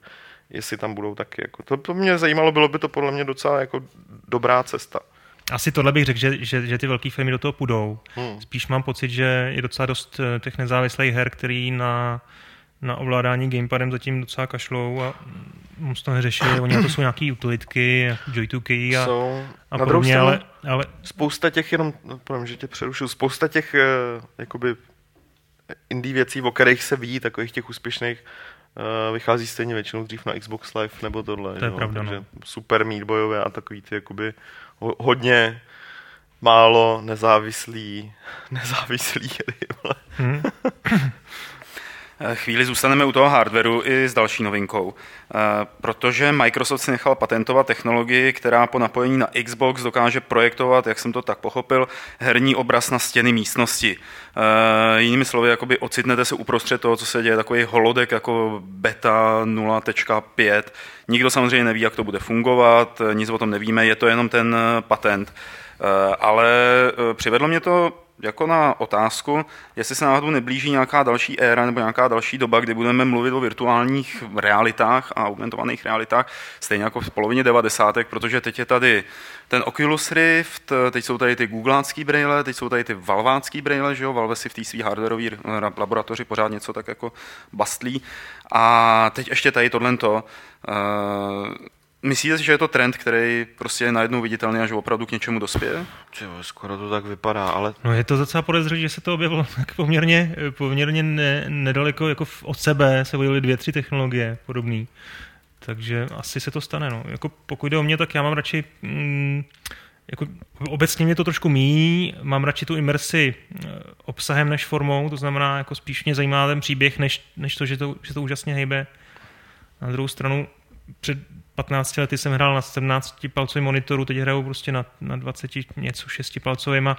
jestli tam budou taky. Jako, to, to mě zajímalo, bylo by to podle mě docela jako dobrá cesta. Asi tohle bych řekl, že, že, že ty velké firmy do toho půjdou. Hmm. Spíš mám pocit, že je docela dost eh, těch nezávislých her, který na, na ovládání gamepadem zatím docela kašlou a moc to neřešili. Oni to jsou nějaký utilitky, Joy2K a, jsou, a na podobně, ale, ale... Spousta těch, jenom, no, povím, že tě přerušu, spousta těch uh, jakoby indie věcí, o kterých se ví, takových těch úspěšných, uh, vychází stejně většinou dřív na Xbox Live nebo tohle. To je jo? pravda, no. Super Meat bojové a takový ty jakoby hodně málo nezávislý, nezávislý hry. Hmm. Eh, chvíli zůstaneme u toho hardwareu i s další novinkou, eh, protože Microsoft si nechal patentovat technologii, která po napojení na Xbox dokáže projektovat, jak jsem to tak pochopil, herní obraz na stěny místnosti. Eh, jinými slovy, jakoby ocitnete se uprostřed toho, co se děje, takový holodek jako beta 0.5. Nikdo samozřejmě neví, jak to bude fungovat, nic o tom nevíme, je to jenom ten patent. Ale přivedlo mě to jako na otázku, jestli se náhodou neblíží nějaká další éra nebo nějaká další doba, kdy budeme mluvit o virtuálních realitách a augmentovaných realitách, stejně jako v polovině 90. protože teď je tady ten Oculus Rift, teď jsou tady ty googlácký brýle, teď jsou tady ty valvácký brýle, že jo, Valve si v té svý hardwareové laboratoři pořád něco tak jako bastlí. A teď ještě tady tohle to. Myslíte si, že je to trend, který prostě je najednou viditelný a že opravdu k něčemu dospěje? Čivo, skoro to tak vypadá, ale... No je to docela podezřelé, že se to objevilo tak poměrně, poměrně ne, nedaleko jako od sebe se objevily dvě, tři technologie podobné. Takže asi se to stane. No. Jako pokud jde o mě, tak já mám radši... Mm, jako obecně mě to trošku míjí, mám radši tu imersi eh, obsahem než formou, to znamená, jako spíš mě zajímá ten příběh, než, než to, že to, že to úžasně hejbe. Na druhou stranu, před 15 lety jsem hrál na 17 palcovém monitoru, teď hraju prostě na, na 20 něco 6 palcovým a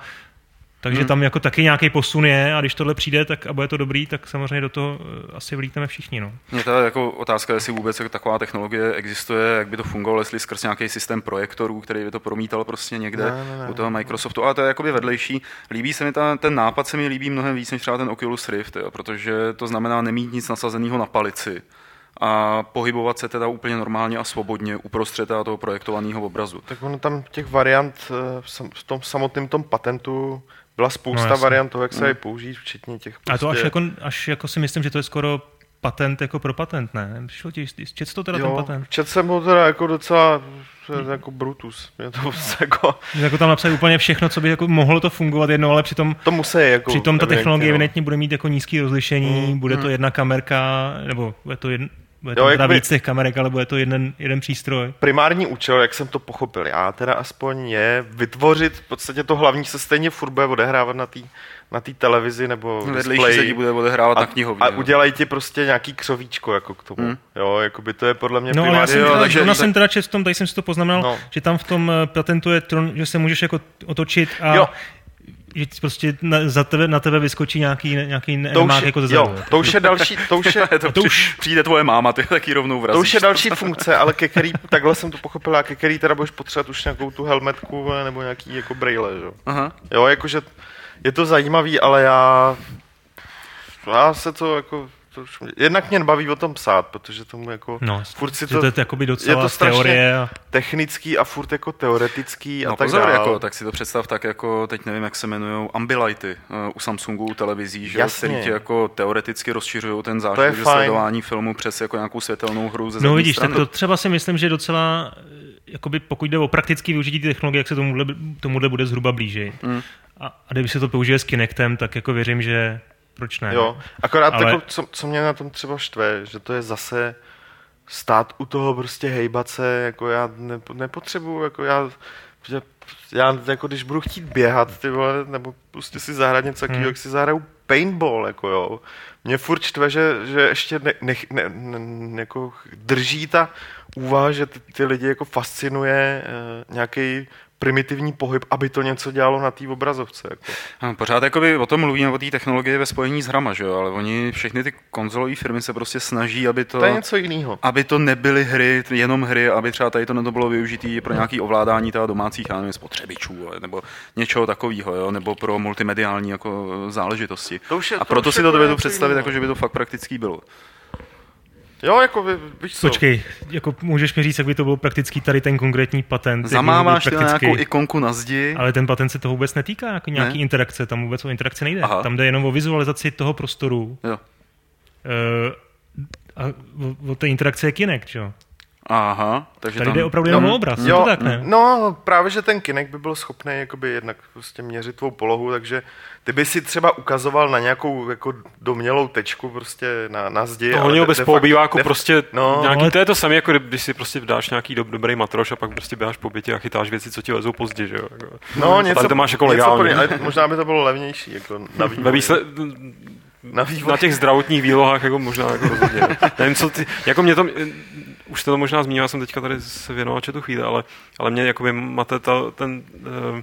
takže hmm. tam jako taky nějaký posun je a když tohle přijde tak a bude to dobrý, tak samozřejmě do toho eh, asi vlítneme všichni. No. Mě to jako otázka, jestli vůbec jako taková technologie existuje, jak by to fungovalo, jestli skrz nějaký systém projektorů, který by to promítal prostě někde ne, ne, ne. u toho Microsoftu, ale to je jakoby vedlejší. Líbí se mi ta, ten nápad, se mi líbí mnohem víc než třeba ten Oculus Rift, jo, protože to znamená nemít nic nasazeného na palici a pohybovat se teda úplně normálně a svobodně uprostřed toho projektovaného obrazu. Tak ono tam těch variant eh, v tom samotném tom patentu byla spousta No, variant toho, jak se dají použít, včetně těch A to až prostě- jako, až jako si myslím, že to je skoro patent jako pro patent, ne? Přišlo ti, čet to teda ten jo, patent? čet jsem ho teda jako docela to je jako Brutus. Je to prostě jako, Jako tam napsali úplně všechno, co by jako mohlo to fungovat jedno, ale přitom to musí jako... Přitom ta evidentně, technologie no. evidentně bude mít jako nízký rozlišení, Mm, bude to jedna kamerka, nebo bude to, jedn, bude to Jo, teda jakoby- víc těch kamerek, ale bude to jeden, jeden přístroj. primární účel, jak jsem to pochopil já, teda aspoň je vytvořit, v podstatě to hlavní se stejně furt bude odehrávat na té na tý televizi nebo Vedlejší se ti bude odehrávat a, na knihovně. a jo. udělají ti prostě nějaký křovíčko jako k tomu. Hmm. Jo, jako by to je podle mě No ale já primární. jsem, jo, teda, takže- ona jsem teda čet v tom, tady jsem si to poznamenal, No. že tam v tom eh, patentu je tron, že se můžeš jako otočit a Jo. Že ti prostě na, za tebe, na tebe vyskočí nějaký, nějaký to už, jako ze jo, to už je další, to už je, to, to už přijde tvoje máma, ty taky rovnou vrazíš. to už je další funkce, ale ke který, takhle jsem to pochopil, a ke který teda budeš potřebovat už nějakou tu helmetku nebo nějaký jako braille, že? jo. Aha. Jo, jakože je to zajímavý, ale já, já se to jako, to už, jednak mě baví o tom psát, protože tomu jako, No, furt si to, to je jakoby docela je to strašně- teorie. A, technický a furt jako teoretický a No tak pozor, dál. jako, tak si to představ tak jako, teď nevím, jak se jmenují, Ambilighty uh, u Samsungu u televizí, že, Jasně. který ti jako teoreticky rozšiřují ten zážitek sledování filmu přes jako nějakou světelnou hru ze no vidíš, strany. tak to třeba si myslím, že docela, eh, jakoby pokud jde o praktický využití té technologie, jak se tomuhle, tomuhle bude zhruba blížit. Mm. A, a kdyby se to použije s Kinectem, tak jako věřím, že proč ne? Jo, akorát Ale- jako, co, co mě na tom třeba štve, že to je zase stát u toho prostě hejbat se, jako já ne, nepotřebuju, jako já, že, já jako když budu chtít běhat, ty vole, nebo prostě si zahrát něco takového, Hmm. jak si zahraju paintball, jako jo. Mě furt štve, že, že ještě ne, ne, ne, ne, jako drží ta úvaha, že ty, ty lidi jako fascinuje uh, nějaký primitivní pohyb, aby to něco dělalo na té obrazovce. Jako. A Pořád jakoby o tom mluvíme, o té technologii ve spojení s hrama, že jo? ale oni, všechny ty konzolové firmy se prostě snaží, aby to, To je něco jiného. aby to nebyly hry, jenom hry, aby třeba tady to nebylo využitý pro nějaké ovládání teda domácích, já nevím, spotřebičů, nebo něčeho takového, jo? nebo pro multimediální jako záležitosti. To už je- A to proto už si to dovedu představit, jako, že by to fakt praktický bylo. Jo, jako vy, víš co. Počkej, jako můžeš mi říct, jak by to bylo praktický tady ten konkrétní patent. by Zamáváš byl ty nějakou ikonku na zdi, Ale ten patent se toho vůbec netýká, jako nějaký Ne? interakce, tam vůbec o interakci nejde. Aha. Tam jde jenom o vizualizaci toho prostoru. jo. Uh, a o, o té interakce je Kinect, jo? Aha, takže Tady tam... jde opravdu jenom o obraz, je Jo, to tak, ne? no právě, že ten Kinect by byl schopný jakoby jednak prostě měřit tvou polohu, takže ty by si třeba ukazoval na nějakou jako domělou tečku prostě na, na zdi. To ale honil bez de poobýváku de- prostě no, nějaký, ale- to je to samé, jako když si prostě dáš nějaký dob, dobrý matroš a pak prostě běháš po bytě a chytáš věci, co ti lezou pozdě, že jo. Jako. No, A něco, tady to máš jako něco legálně. podobně, ale možná by to bylo levnější, jako na vývoj. Na vývoj. na těch zdravotních výlohách jako možná jako rozhodně. no. Nevím, co ty, jako mě to, už to možná zmínil, jsem teďka tady se věnoval četu chvíli, ale, ale mě jako mate ta, ten, eh,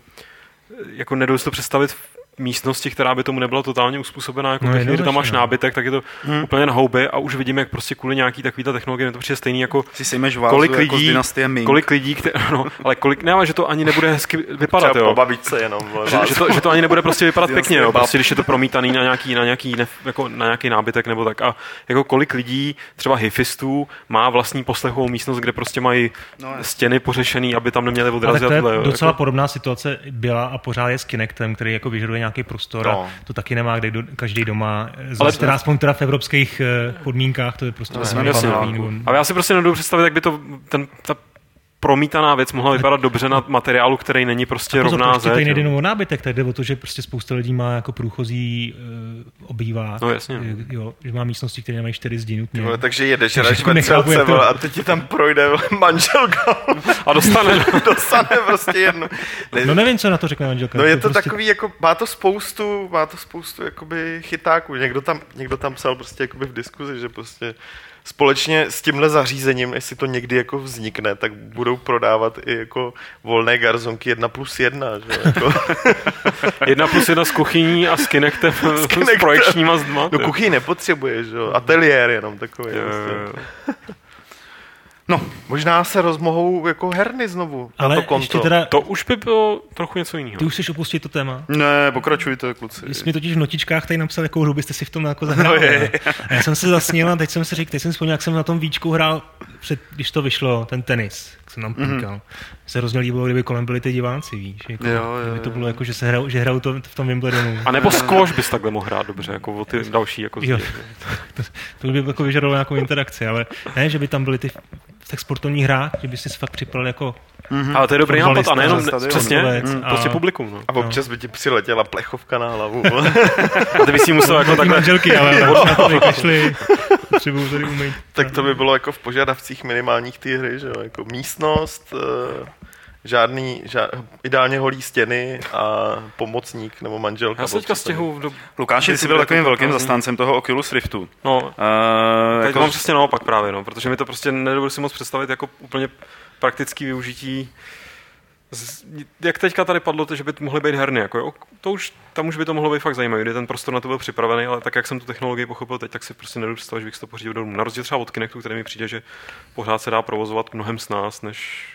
jako nedovedu si to představit místnosti, která by tomu nebyla totálně uspůsobená, jako No, no, chvíli, kdy tam máš no. nábytek, tak je to hmm. úplně na houby a už vidíme, jak prostě kvůli nějaký takovýhle technologie, to přijde stejný jako Si sejmeš vázu kolik jako z lidí, dynastie Ming. kolik lidí, které, no, ale kolik, ne, ale že to ani nebude hezky vypadat, Třeba jo. po babičce jenom. vole, Že, že, to, že to ani nebude prostě vypadat pěkně, jo, prostě když je to promítaný na nějaký, na nějaký, ne, jako na nějaký nábytek nebo tak. A jako kolik lidí, třeba hifistů, má vlastní poslechovou místnost, kde prostě mají No, stěny pořešený, aby tam neměli Ale odrazy tak a to je docela jako, podobná situace byla a pořád je s Kinectem, který jako vyžaduje nějaký prostor No. a to taky nemá kde do, každý doma. Ale- Ale teda aspoň teda v evropských eh, podmínkách to je prostě No, no, jasně, Ale já si prostě nedovedu představit, jak by to ten, ta promítaná věc mohla vypadat dobře na materiálu, který není prostě Pozor, rovná prostě tady zeď. nejde jo. jenom o nábytek, tady jde o to, že prostě spousta lidí má jako průchozí uh, obývák. No, jasně. Eh, Jo, že má místnosti, které nemají čtyři zdi nutně. Vole, takže jedeš, Takže jdeš jako to- a teď ti tam projde manželka, A dostane, dostane prostě jednu. Ne, No nevím, co na to řekne manželka. No je to prostě... takový, jako, má to spoustu, má to spoustu jakoby chytáků. Někdo tam, někdo tam psal prostě jakoby v diskuzi, že prostě společně s tímhle zařízením, jestli to někdy jako vznikne, tak budou prodávat i jako volné garzonky jedna plus jedna, že? Jako, jedna plus jedna s kuchyní a s Kinectem, s, Kinectem. s projekčníma zdma. no to je- kuchyň nepotřebuje, že jo? Ateliér jenom takový. Jo, jo, prostě. jo. No, Možná se rozmohou jako herny znovu Ale to konto. teda, To už by bylo trochu něco jiného. ty už chceš opustit to téma. ne, pokračujte, kluci. Jsi mi totiž v notičkách tady napsal, jakou hru byste si v tom jako zahráli. No je. no. A já jsem se zasnil a teď jsem si řekl, teď jsem vzpomněl, jak jsem na tom víčku hrál, před, když to vyšlo, ten tenis, jsem tam píkal. Mm-hmm. Se hrozně líbilo, kdyby kolem byli ty diváci, víš. Jako, Jo, jo, kdyby to bylo jako, že, se hrajou, že hrajou to v tom Wimbledonu. A nebo squash bys takhle mohl hrát dobře, jako o ty další. Jako Jo. To, to by jako vyžadovalo nějakou interakci, ale ne, že by tam byly ty v těch sportovních hrách, že by si fakt připadal jako Ale to je dobrý nápad a nejenom, Fotbalista, přesně, stadion. mm, A- prostě publikum. No. A občas by ti přiletěla plechovka na hlavu. A ty bys si musel jako takhle... manželky, ale na to vykašli, potřebuju tady umýt. tak to by bylo jako v požadavcích minimálních té hry, že jo? Jako místnost, eh, žádný, žád, ideálně holý stěny a pomocník nebo manželka. Já se teďka popřípadě. stěhu do... Lukáši, ty jsi byl takovým velkým zastáncem toho Oculus Riftu. No, Uh, Teď jako, mám přesně naopak právě, no, protože mi to prostě nedovedu si moc představit jako úplně praktický využití. Jak teďka tady padlo, to, že by to mohly být herny, jako jo, to už, tam už by to mohlo být fakt zajímavé, kdy ten prostor na to byl připravený, ale tak, jak jsem tu technologii pochopil teď, tak si prostě představit, že bych si to pořídil domů. Na rozdíl třeba od Kinectu, který mi přijde, že pořád se dá provozovat mnohem s nás, než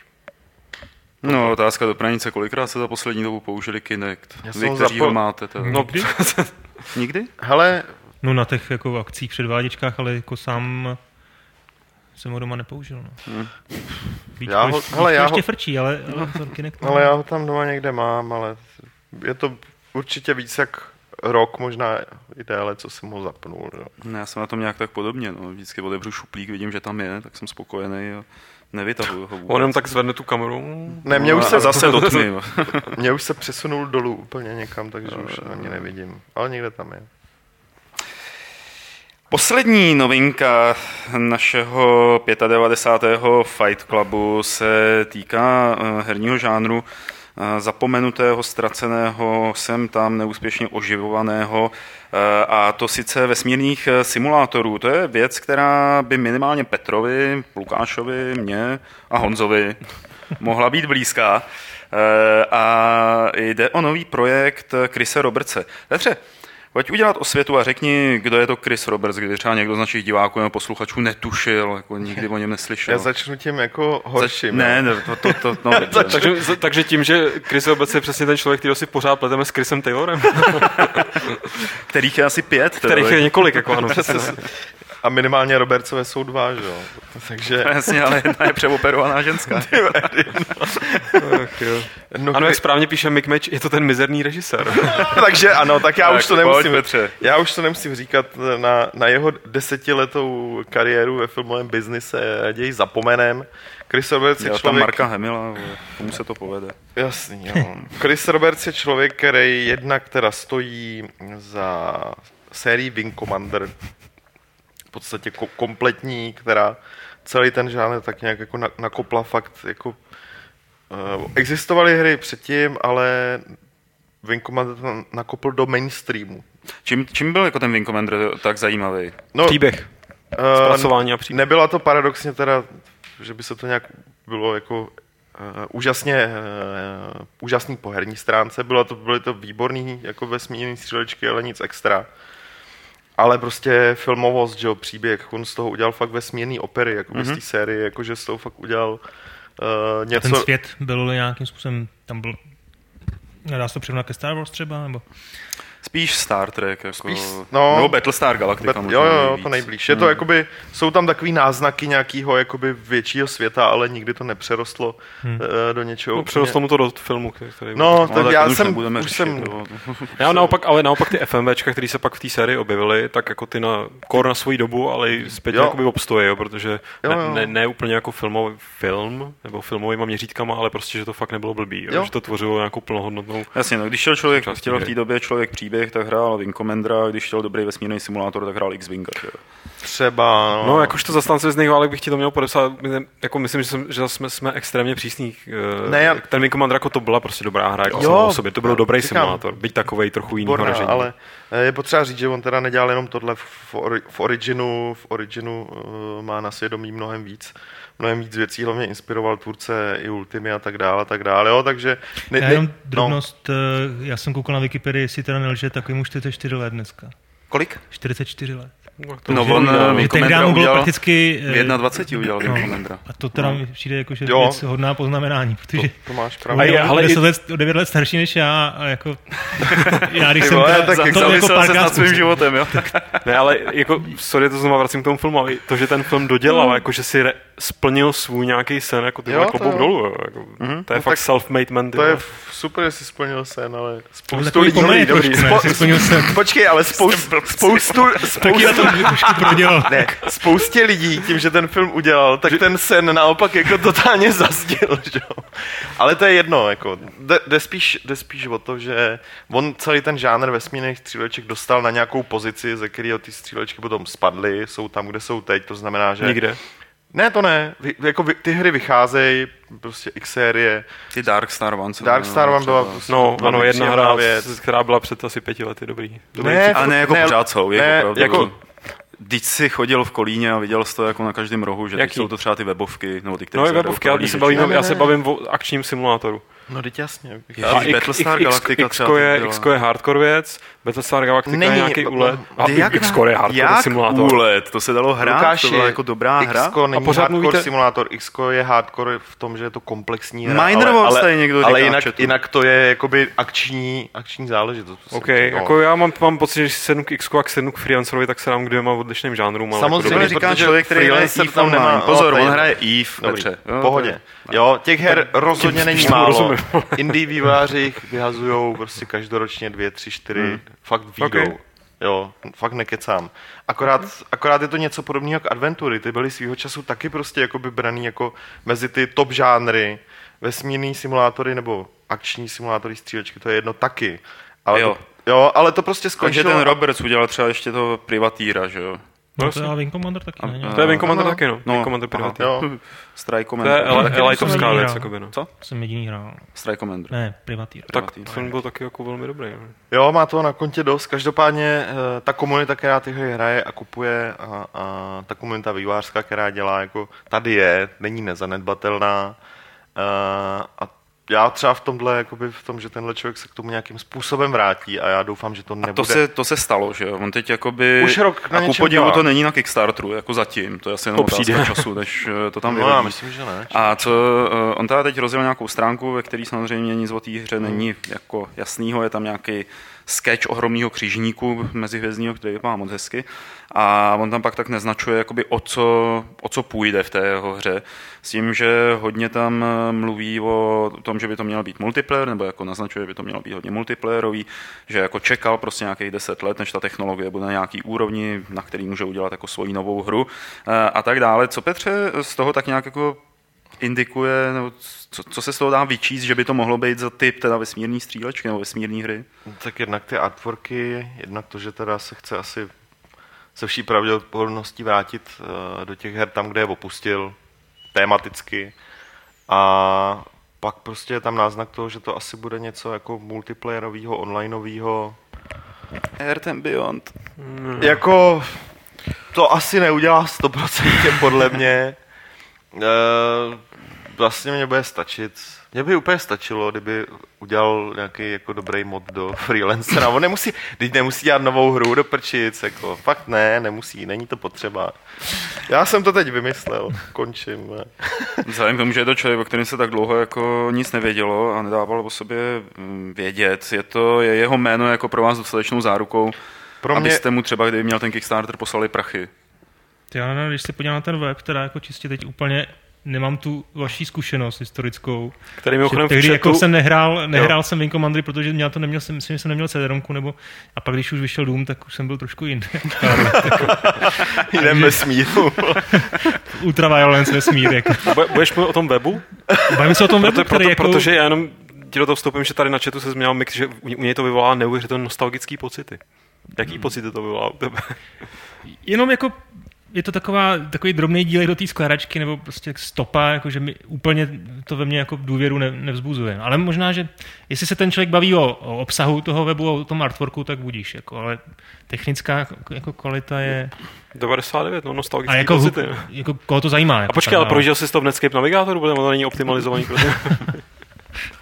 no, otázka do pranice, kolikrát se za poslední dobu použili Kinect? Já Vy, kteří zapom- ho máte. Teda. No, Nikdy? Nikdy? Hele, No na těch jako akcích, předváděčkách, ale jako sám jsem ho doma nepoužil. No. Hmm. Víčko, Já ho- ještě- hele, já ještě ho- frčí, ale, ale vzor Kinect ne. ale já ho tam doma někde mám, ale je to určitě víc jak rok, možná i déle, co jsem ho zapnul. Jo. Ne, já jsem na tom nějak tak podobně. No. Vždycky otevřu šuplík, vidím, že tam je, tak jsem spokojený a nevytahuju ho vůbec. on jenom tak zvedne tu kameru. Ne, mě No už, a se, zase do tmy. jo. mě už se přesunul dolů úplně někam, takže už ani nevidím. Ale někde tam je. Poslední novinka našeho 95. Fight Clubu se týká eh, herního žánru eh, zapomenutého, ztraceného, sem tam neúspěšně oživovaného eh, a to sice vesmírných simulátorů. To je věc, která by minimálně Petrovi, Lukášovi, mně a Honzovi mohla být blízká. A jde o nový projekt Krise Robertse. Petře, Pojď udělat osvětu a řekni, kdo je to Chris Roberts, kdy třeba někdo z našich diváků nebo posluchačů netušil, jako nikdy o něm neslyšel. Já začnu tím jako horším. ne, jo. ne, to, to, to no, takže, takže tím, že Chris Roberts je přesně ten člověk, který si pořád pleteme s Chrisem Taylorem, kterých je asi pět. kterých je několik, jako ano. A minimálně Robertsové jsou dva, že jo. Takže, Jasně, ale jedna je přeoperovaná ženská. Ach, jo. no, Ano, jak správně píše Mick Match, je to ten mizerný režisér. takže ano, tak já Tak, už to nemusím, Petře. já už to nemusím říkat na, na jeho desetiletou kariéru ve filmovém biznise, raději zapomenem. Chris Roberts je Já tam člověk... Marka Hemila, tomu se to povede. Jasný, jo. Chris Roberts je člověk, který jednak teda stojí za sérií Wing Commander, v podstatě ko- kompletní, která celý ten žánr tak nějak jako na- nakopla fakt jako uh, existovaly hry předtím, ale Wing Commander to nakopl do mainstreamu. Čím, čím byl jako ten Wing Commander tak zajímavý? No, Příběh, eh, zpracování a příběh. Nebyla to paradoxně teda, že by se to nějak bylo jako uh, úžasně uh, úžasný po herní stránce, bylo to, byly to výborný jako vesmírný střílečky, ale nic extra. Ale prostě filmovost, že jo, příběh, on z toho udělal fakt vesmírný opery, jako mm-hmm. z té série, jakože z toho fakt udělal uh, něco... Ten svět byl nějakým způsobem, tam byl, dá se to přirovnat ke Star Wars třeba, nebo? Spíš Star Trek, jako, Spíš, no. nebo Battlestar Galactica. Bet, možná jo, jo, jo, nejvíc. to nejblíž. Je to jakoby, jsou tam takový náznaky nějakého jakoby většího světa, ale nikdy to nepřerostlo hmm. do něčeho. No, přerostlo mu to do filmu, který, který No, No, tak, tak já jsem, nebudeme už řešit, jsem, jo. Já naopak, ale naopak ty FMVčka, které se pak v té sérii objevily, tak jako ty na kor na svoji dobu, ale i zpětně Jo. jakoby obstojí, jo, protože Jo, ne, jo. ne, ne, úplně jako filmový film, nebo filmovýma měřítkama, ale prostě, že to fakt nebylo blbý, jo, Jo. že to tvořilo nějakou plnohodnotnou Jasně, no, když chtěl člověk, chtěl v té době člověk příběh, tak hrál Wing Commandera, a když chtěl dobrý vesmírný simulátor, tak hrál X-Winga. třeba, no, No, jakožto zastánce vězných válek bych ti to měl podepsat. Jako myslím, že, jsem, že jsme, jsme extrémně přísní. Ne, Ne, já- Ten Wing Commander jako to byla prostě dobrá hra, jako Jo, jo, o sobě. To byl dobrý říkám. simulátor, byť takovej trochu jiný ražení. ale eh, je potřeba říct, že on teda nedělal jenom tohle v, ori, v Originu, v Originu uh, má na svědomí mnohem víc, mnohem víc věcí, hlavně inspiroval tvůrce i Ultimy a tak dále, a tak dále, jo, takže... Ne, Já ne- jenom drobnost, no. já jsem koukal na Wikipedii, jestli teda nelže, tak mu 44 let dneska. Kolik? 44 let. To No je on eh, no. Commandera mu bylo udělal prakticky... v eh, 21 udělal Wing no. Commandera. A to teda mi přijde jako, že Jo. věc hodná poznamenání, protože To máš on pravdu. A je- je ale ale i- 10 let, o 9 let starší než já a jako... já když jsem vole, teda, tak to jako Zamyslel se nad svým životem, jo? Ne, ale jako, sorry, to znova vracím k tomu filmu, ale to, že ten film dodělal, jako, že si re, splnil svůj nějaký sen, jako ty Jo, vole to klobouk dolů, jako, to je No fakt self-made man, To je super, jestli splnil sen, ale spoustu lidí... Dobrý, ne? spo- Jsi splnil sen. Počkej, ale spoustu, spoustu, na to trošku prodělal. ne, spoustě lidí tím, že ten film udělal, tak ten sen naopak jako totálně zazdil, že jo. Ale to je jedno, jako, jde, jde, spíš, jde spíš o to, že on celý ten žánr vesmírných stříleček dostal na nějakou pozici, ze kterého ty střílečky potom spadly, jsou tam, kde jsou teď, to znamená, že... Nikde. Ne, to ne, vy, jako vy, ty hry vycházejí, prostě X série, Ty Dark Star One. co Dark Star One byla prostě No, ano, jedna hra, věc. která byla před asi pěti lety, dobrý. dobrý Ne, Ale ne jako Ne, pořád jsou, jako, ne, opravdu, jako- Když jsi chodil v Kolíně a viděl jsi to jako na každém rohu, že Jaký? jsou to třeba ty webovky, nebo ty, které No webovky, ale se bavíme, Ne, ne, já se bavím o akčním simulátoru. No, teď jasně. Ježíš, Battlestar Galactica třeba X to je. X je hardcore věc, Battlestar Galactica Není, je nějaký no, úlet. A jak X je hardcore jak simulátor. úlet, to se dalo hrát, Lukáši, to byla jako dobrá hra. X-ko není A pořád hardcore mluvíte- simulátor, X je hardcore v tom, že je to komplexní hra. Minor ale, ale, někdo ale jinak, jinak, to je jakoby akční, akční záležitost. OK, no. jako já mám, mám pocit, že když sednu k X a k sednu k Freelancerovi, tak se dám k dvěma odlišným žánrům. Samozřejmě, jako mi dobrý. říká protože člověk, který hraje Eve tam nemá- Pozor, no, je on hraje Eve, v pohodě. Jo, těch her rozhodně není málo. Indie výváři vyhazují prostě každoročně dvě, tři, čtyři, Hmm. fakt výjdou. Okay. Jo, fakt nekecám. Akorát, akorát je to něco podobného k adventury. Ty byly svýho času taky prostě jakoby braný jako mezi ty top žánry, vesmírný simulátory nebo akční simulátory střílečky, to je jedno taky. Ale Jo. To, jo, ale to prostě Takže skončilo. ten Roberts udělal třeba ještě toho privatýra, že jo? No, jasně. to je Wing Commander taky, ne? To je Wing Commander Ano. taky, no. No. Wing Commander Pirate. Jo. Strike To Commander. je taky elitovská jsem věc, jakoby, no. Co? Jsem jediný hrál. Strike Commander. Ne, privatýr. Tak film byl taky jako velmi dobrý. no. Jo, má toho na kontě dost. Každopádně eh, ta komunita, která ty hry hraje a kupuje a, a ta komunita vývářská, která dělá, jako tady je, není nezanedbatelná. Eh, a já třeba v tomhle, jakoby v tom, že tenhle člověk se k tomu nějakým způsobem vrátí a já doufám, že to nebude. A to se, to se stalo, že jo? On teď jakoby... Už rok na a ku něčem podivu to není na Kickstarteru, jako zatím. To je asi jenom To otázka přijde. času, než eh, to tam No, já vyhodí. myslím, že ne. A co, eh, on teda teď rozjel nějakou stránku, ve které samozřejmě nic o té hře není jako jasného, je tam nějaký sketch ohromného křižníku mezihvězdního, který vypadá moc hezky. A on tam pak tak neznačuje, jakoby o, co, o co půjde v té jeho hře. S tím, že hodně tam eh, mluví o tom, že by to mělo být multiplayer, nebo jako naznačuje, že by to mělo být hodně multiplayerový, že jako čekal prostě nějakých deset let, než ta technologie bude na nějaký úrovni, na který může udělat jako svoji novou hru eh, a tak dále. Co Petře z toho tak nějak jako indikuje, nebo co, co se z toho dá vyčíst, že by to mohlo být za typ teda vesmírný střílečky nebo vesmírné hry? Tak jednak ty artworky, jednak to, že teda se chce asi se vší pravděpodobností vrátit eh, do těch her tam, kde je opustil, tematicky. A pak prostě je tam náznak toho, že to asi bude něco jako multiplayerového, onlineového. Earth and Beyond. Mm. Jako to asi neudělá 100% podle mě. Eh, vlastně mě bude stačit. Mně by úplně stačilo, kdyby udělal nějaký jako dobrý mod do freelancera. On nemusí, teď nemusí dělat novou hru do prčic, jako fakt ne, nemusí, není to potřeba. Já jsem to teď vymyslel, končím. Vzhledem k tomu, že je to člověk, o kterém se tak dlouho jako nic nevědělo a nedával o sobě mm, vědět, je to je jeho jméno jako pro vás dostatečnou zárukou, Pro mě, abyste mu třeba, kdyby měl ten Kickstarter, poslali prachy. Ty, já nevím, když se podívám na ten web, teda jako čistě teď úplně nemám tu vaší zkušenost historickou. Který Že mimochodem v tehdy jako jsem nehrál, nehrál jsem Wing Commandery, protože já to neměl, jsem, myslím, že jsem neměl cd nebo a pak když už vyšel Doom, tak už jsem byl trošku jinde. jdem ve smíru. Ultra violence vesmír. Jako. Bude- budeš mluvit o tom webu? Bavíme se o tom webu, Proto, který proto, jako... Protože já jenom ti do toho vstoupím, že tady na chatu se změnil mix, že u u něj to vyvolá neuvěřitelně nostalgický pocity. Jaký Hmm. pocity to vyvolá u tebe? jenom jako je to taková, takový drobný dílek do té skládačky, nebo prostě stopa, jako že mi úplně to ve mně jako důvěru ne, nevzbuzuje. Ale možná, že jestli se ten člověk baví o, o obsahu toho webu, o tom artworku, tak budíš. Jako, ale technická jako kvalita je... 99, no A nostalgický jako, pocity. jako koho to zajímá. A Jako počkej, ale tak, prožil jsi to v Netscape navigátoru, protože to není optimalizovaný.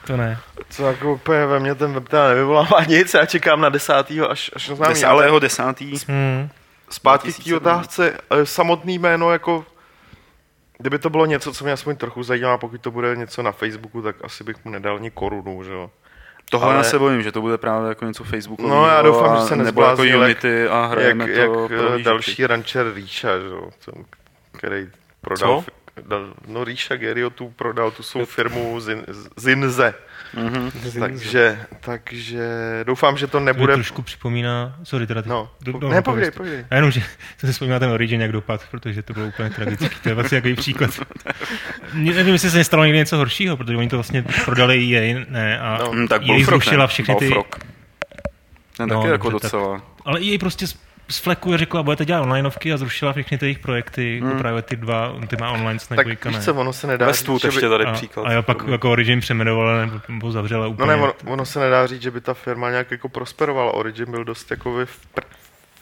To ne. Co jako úplně ve mně ten web teda nevyvolává nic, já čekám na desátýho až, až oznámí, ale, Desátého desátý. Hmm. Zpátky k té 2007. otázce, eh, samotný jméno jako Kdyby to bylo něco, co mě aspoň trochu zajímá, pokud to bude něco na Facebooku, tak asi bych mu nedal ani korunu, že jo. Tohle Ale- se bojím, že to bude právě jako něco Facebookového. No, já doufám, že se Nebo jako jak- Unity a Jak, hrajeme jak to eh, pro další rančer Ríša, že jo, co- který prodal, dal, no Ríša Geriotu prodal tu svou firmu Zin, Zinze. Mm-hmm. Takže, takže doufám, že to Bude... nebude... trošku připomíná, sorry, teda ty, No, do, do, ne, no, povídej, pověz. povídej. A jenom, že jsem si vzpomínal ten Origin, jak dopad, protože to bylo úplně tragický. To je vlastně takový příklad. Nevím, jestli se nestalo někdy něco horšího, protože oni to vlastně prodali EA, ne, a No. Mm, tak EA Bullfrog, zrušila ne? všechny ty... Ten No, taky jako dobře, tak- docela. Ale EA prostě z, fleku řekla, budete dělat onlineovky a zrušila všechny ty jejich projekty, hmm. právě ty dva, ty má online Snake Tak víš ne. co, ono se nedá Westwood říct, že by, ještě tady a, příklad. a jo, pak jako Origin přeměnovala nebo, nebo zavřela No úplně. ne, ono, ono, se nedá říct, že by ta firma nějak jako prosperovala. Origin byl dost jako v pr-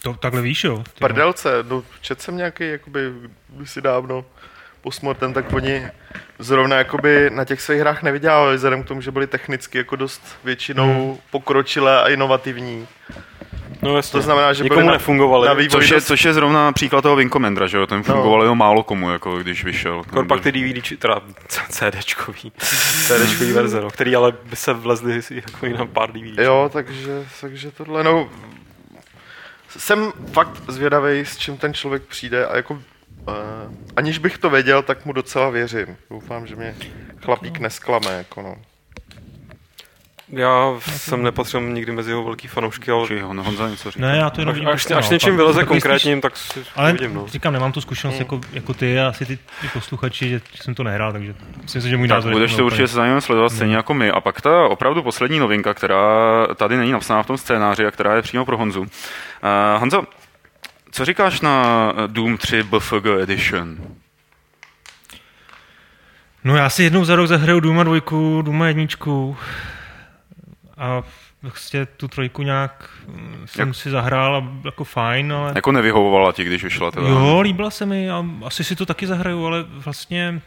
to, takhle víš, jo. Ty prdelce. No, čet jsem nějaký, jakoby, si dávno postmortem, tak oni zrovna jakoby na těch svých hrách nevydělávali, vzhledem k tomu, že byli technicky jako dost většinou Hmm. pokročilé a inovativní. No jasně. To znamená, že Nikomu byli na- nefungovaly. na vývoj Což je, dost- což je zrovna příklad toho Wing Commandera, že jo? Ten fungoval No. jenom málo komu, jako když vyšel. Kor pak ty DVD, či- teda CDčkový, CDčkový verze, no, který ale by se vlezly jako na pár DVD. Jo, takže, takže tohle, no, jsem fakt zvědavý, s čím ten člověk přijde a jako, uh, aniž bych to věděl, tak mu docela věřím. Doufám, že mě chlapík nesklame, jako no. Já jsem nepatřil nikdy mezi jeho velký fanoušky, ale Či Hon, Honza něco říká. Ne, já to jenom až, vidím až, až naopak. něčím vyleze konkrétním, tak si Ale vidím, no. říkám, nemám tu zkušenost jako, jako ty a asi ty, ty posluchači, že jsem to nehrál, takže myslím si, že můj Tak názor je budeš to určitě se zájemem sledovat stejně jako my. A pak ta opravdu poslední novinka, která tady není napsána v tom scénáři a která je přímo pro Honzu. Uh, Honzo, co říkáš na Doom 3 BFG Edition? No já si jednou za rok zahraju Duma dvojku, Duma jedničku a prostě tu trojku nějak mm, jsem Jak- si zahrál a jako fajn, ale Jako nevyhovovala ti, když vyšla teda? jo, líbila se mi a asi si to taky zahraju, ale vlastně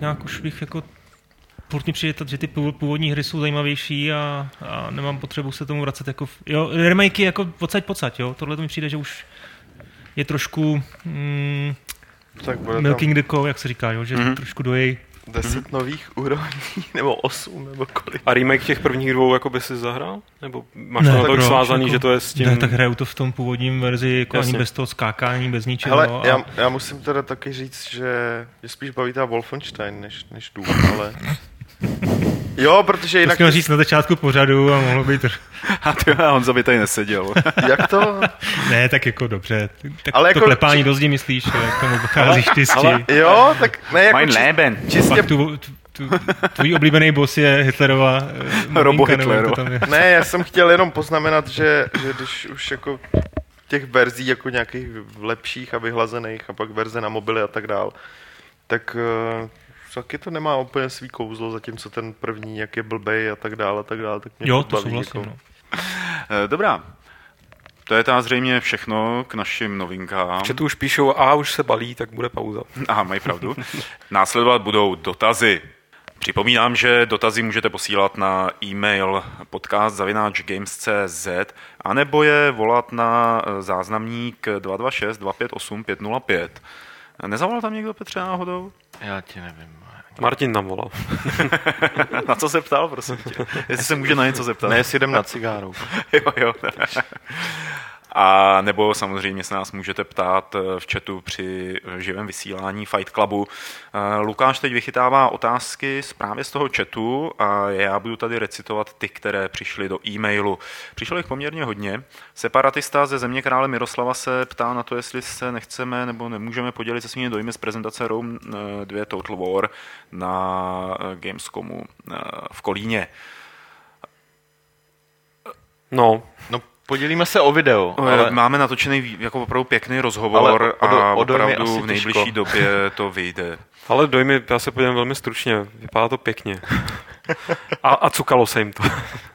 nějak už bych jako furt mi přijde, že ty pů- původní hry jsou zajímavější a, a nemám potřebu se tomu vracet jako, v- jo, remakey jako pocať pocať, jo, tohle to mi přijde, že už je trošku mm, Tak bude tam milking the cow, jak se říká, jo, že Mhm. mm-hmm. trošku dojej deset nových úrovní, nebo osm, nebo kolik. A remake těch prvních dvou jako by si zahrál? Nebo máš Ne, to tak svázaný, jako- že to je s tím... Ne, tak hraju to v tom původním verzi, jako Jasně. ani bez toho skákání, bez ničeho. Hele, a... já, já musím teda taky říct, že mě spíš baví ta Wolfenstein, než, než Doom, ale... Jo, protože to jinak... chtěl říct na začátku pořadu a mohlo být... A ty Honza by tady neseděl. Jak to? ne, tak jako dobře. Tak Ale Ale jako- to klepání do zdi myslíš, jak tomu pocházíš ty Ale jo, tak ne, jako Mein čist, Leben. čistě... Pak tu, tu, tvůj oblíbený boss je Hitlerova eh, Robo to Hitlerova. tam je. Ne, já jsem chtěl jenom poznamenat, že, že když už jako těch verzí jako nějakých lepších a vyhlazených a pak verze na mobily a tak dál, tak uh, taky to nemá úplně svý kouzlo, zatímco ten první, jak je blbej a tak dále, a tak dále, tak mě Jo, furt to baví, souhlasím. jako. No. Eh, Dobrá. To je teda zřejmě všechno k našim novinkám. V chatu už píšou, a už se balí, tak bude pauza. Aha, mají pravdu. Následovat budou dotazy. Připomínám, že dotazy můžete posílat na e-mail podcast.games.cz anebo je volat na eh, záznamník 226 258 505. Nezavolal tam někdo Petře náhodou? Já ti nevím. Martin nám volal. Na co se ptal, prosím tě? Jestli se může na něco zeptat. Ne, jestli jdem na cigáru. jo, jo. A nebo samozřejmě se nás můžete ptát eh, v chatu při eh, živém vysílání Fight Clubu. Eh, Lukáš teď vychytává otázky z právě z toho chatu a já budu tady recitovat ty, které přišly do e-mailu. Přišlo jich poměrně hodně. Separatista ze země krále Miroslava se ptá na to, jestli se nechceme nebo nemůžeme podělit se svými dojmy z prezentace Rome eh, 2 Total War na Gamescomu v Kolíně. No, No, podělíme se o video, Ale ale máme natočený jako opravdu pěkný rozhovor Ale o- o do- a opravdu v nejbližší těžko. době to vyjde. ale dojmy, já se podívám velmi stručně, vypadá to pěkně. A, a cukalo se jim to.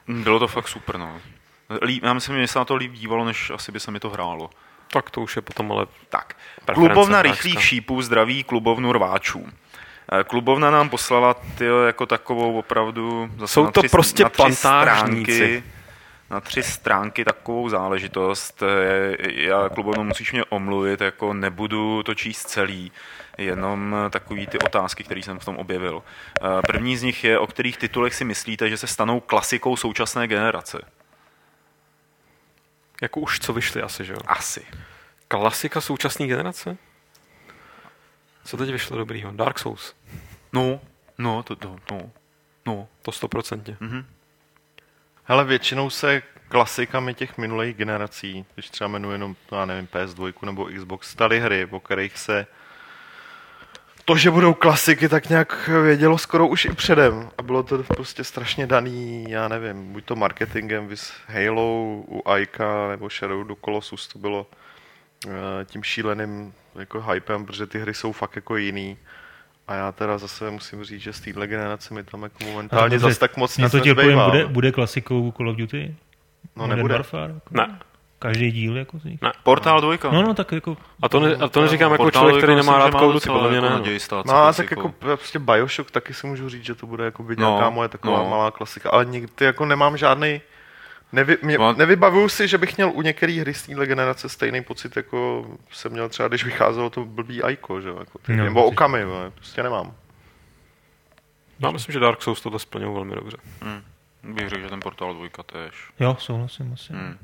Bylo to fakt super, no. Líp, já myslím, že se na to líp dívalo, než asi by se mi to hrálo. tak to už je potom ale Tak, klubovna rychlých šípů zdraví klubovnu rváčů. Eh, Klubovna nám poslala tyjo, jako takovou opravdu zase Jsou na to tři, prostě na tři plantážníci. stránky na tři stránky takovou záležitost. Já, klubovno, musíš mě omluvit, jako nebudu to číst celý, jenom takový ty otázky, které jsem v tom objevil. Eh, První z nich je, o kterých titulech si myslíte, že se stanou klasikou současné generace? Jako už co vyšly asi, že jo? Asi. Klasika současné generace? Co teď vyšlo dobrýho? Dark Souls. No, no, to, to, no, no. To stoprocentně. Hele, většinou se klasikami těch minulých generací, když třeba jmenuji jenom, já nevím, PS2 nebo Xbox, staly hry, po kterých se to, že budou klasiky, tak nějak vědělo skoro už i předem. A bylo to prostě strašně daný, já nevím, buď to marketingem, vys Halo u Aika nebo Shadow do Colossus, to bylo eh, tím šíleným jako hypem, protože ty hry jsou fakt jako jiný. A já teda zase musím říct, že z téhle generace mi tam jako momentálně zase tak moc Na nic to ti bude, bude klasikou Call of Duty? No Modern nebude. Warfare? Jako? Ne. Každý díl jako z nich? Ne. Portál dvojka. No, no, tak jako... A to, ne, a to neříkám jako člověk, který nemá rád Call of Duty, podle mě jako ne. naději stát se No a tak klasikou. jako prostě Bioshock taky si můžu říct, že to bude jako být No, nějaká moje taková no. malá klasika, ale nikdy jako nemám žádný Nevy, mě, No. nevybavuju si, že bych měl u některých hry z téhle generace stejný pocit, jako jsem měl třeba, když vycházelo to blbý Aiko, že jo, jako ty, No, no, nebo. Okami, jo, prostě nemám. Já myslím, že Dark Souls tohle splňují velmi dobře. Hm. Bych řekl, že ten portál dvojka tež. Jo, souhlasím asi. Hmm.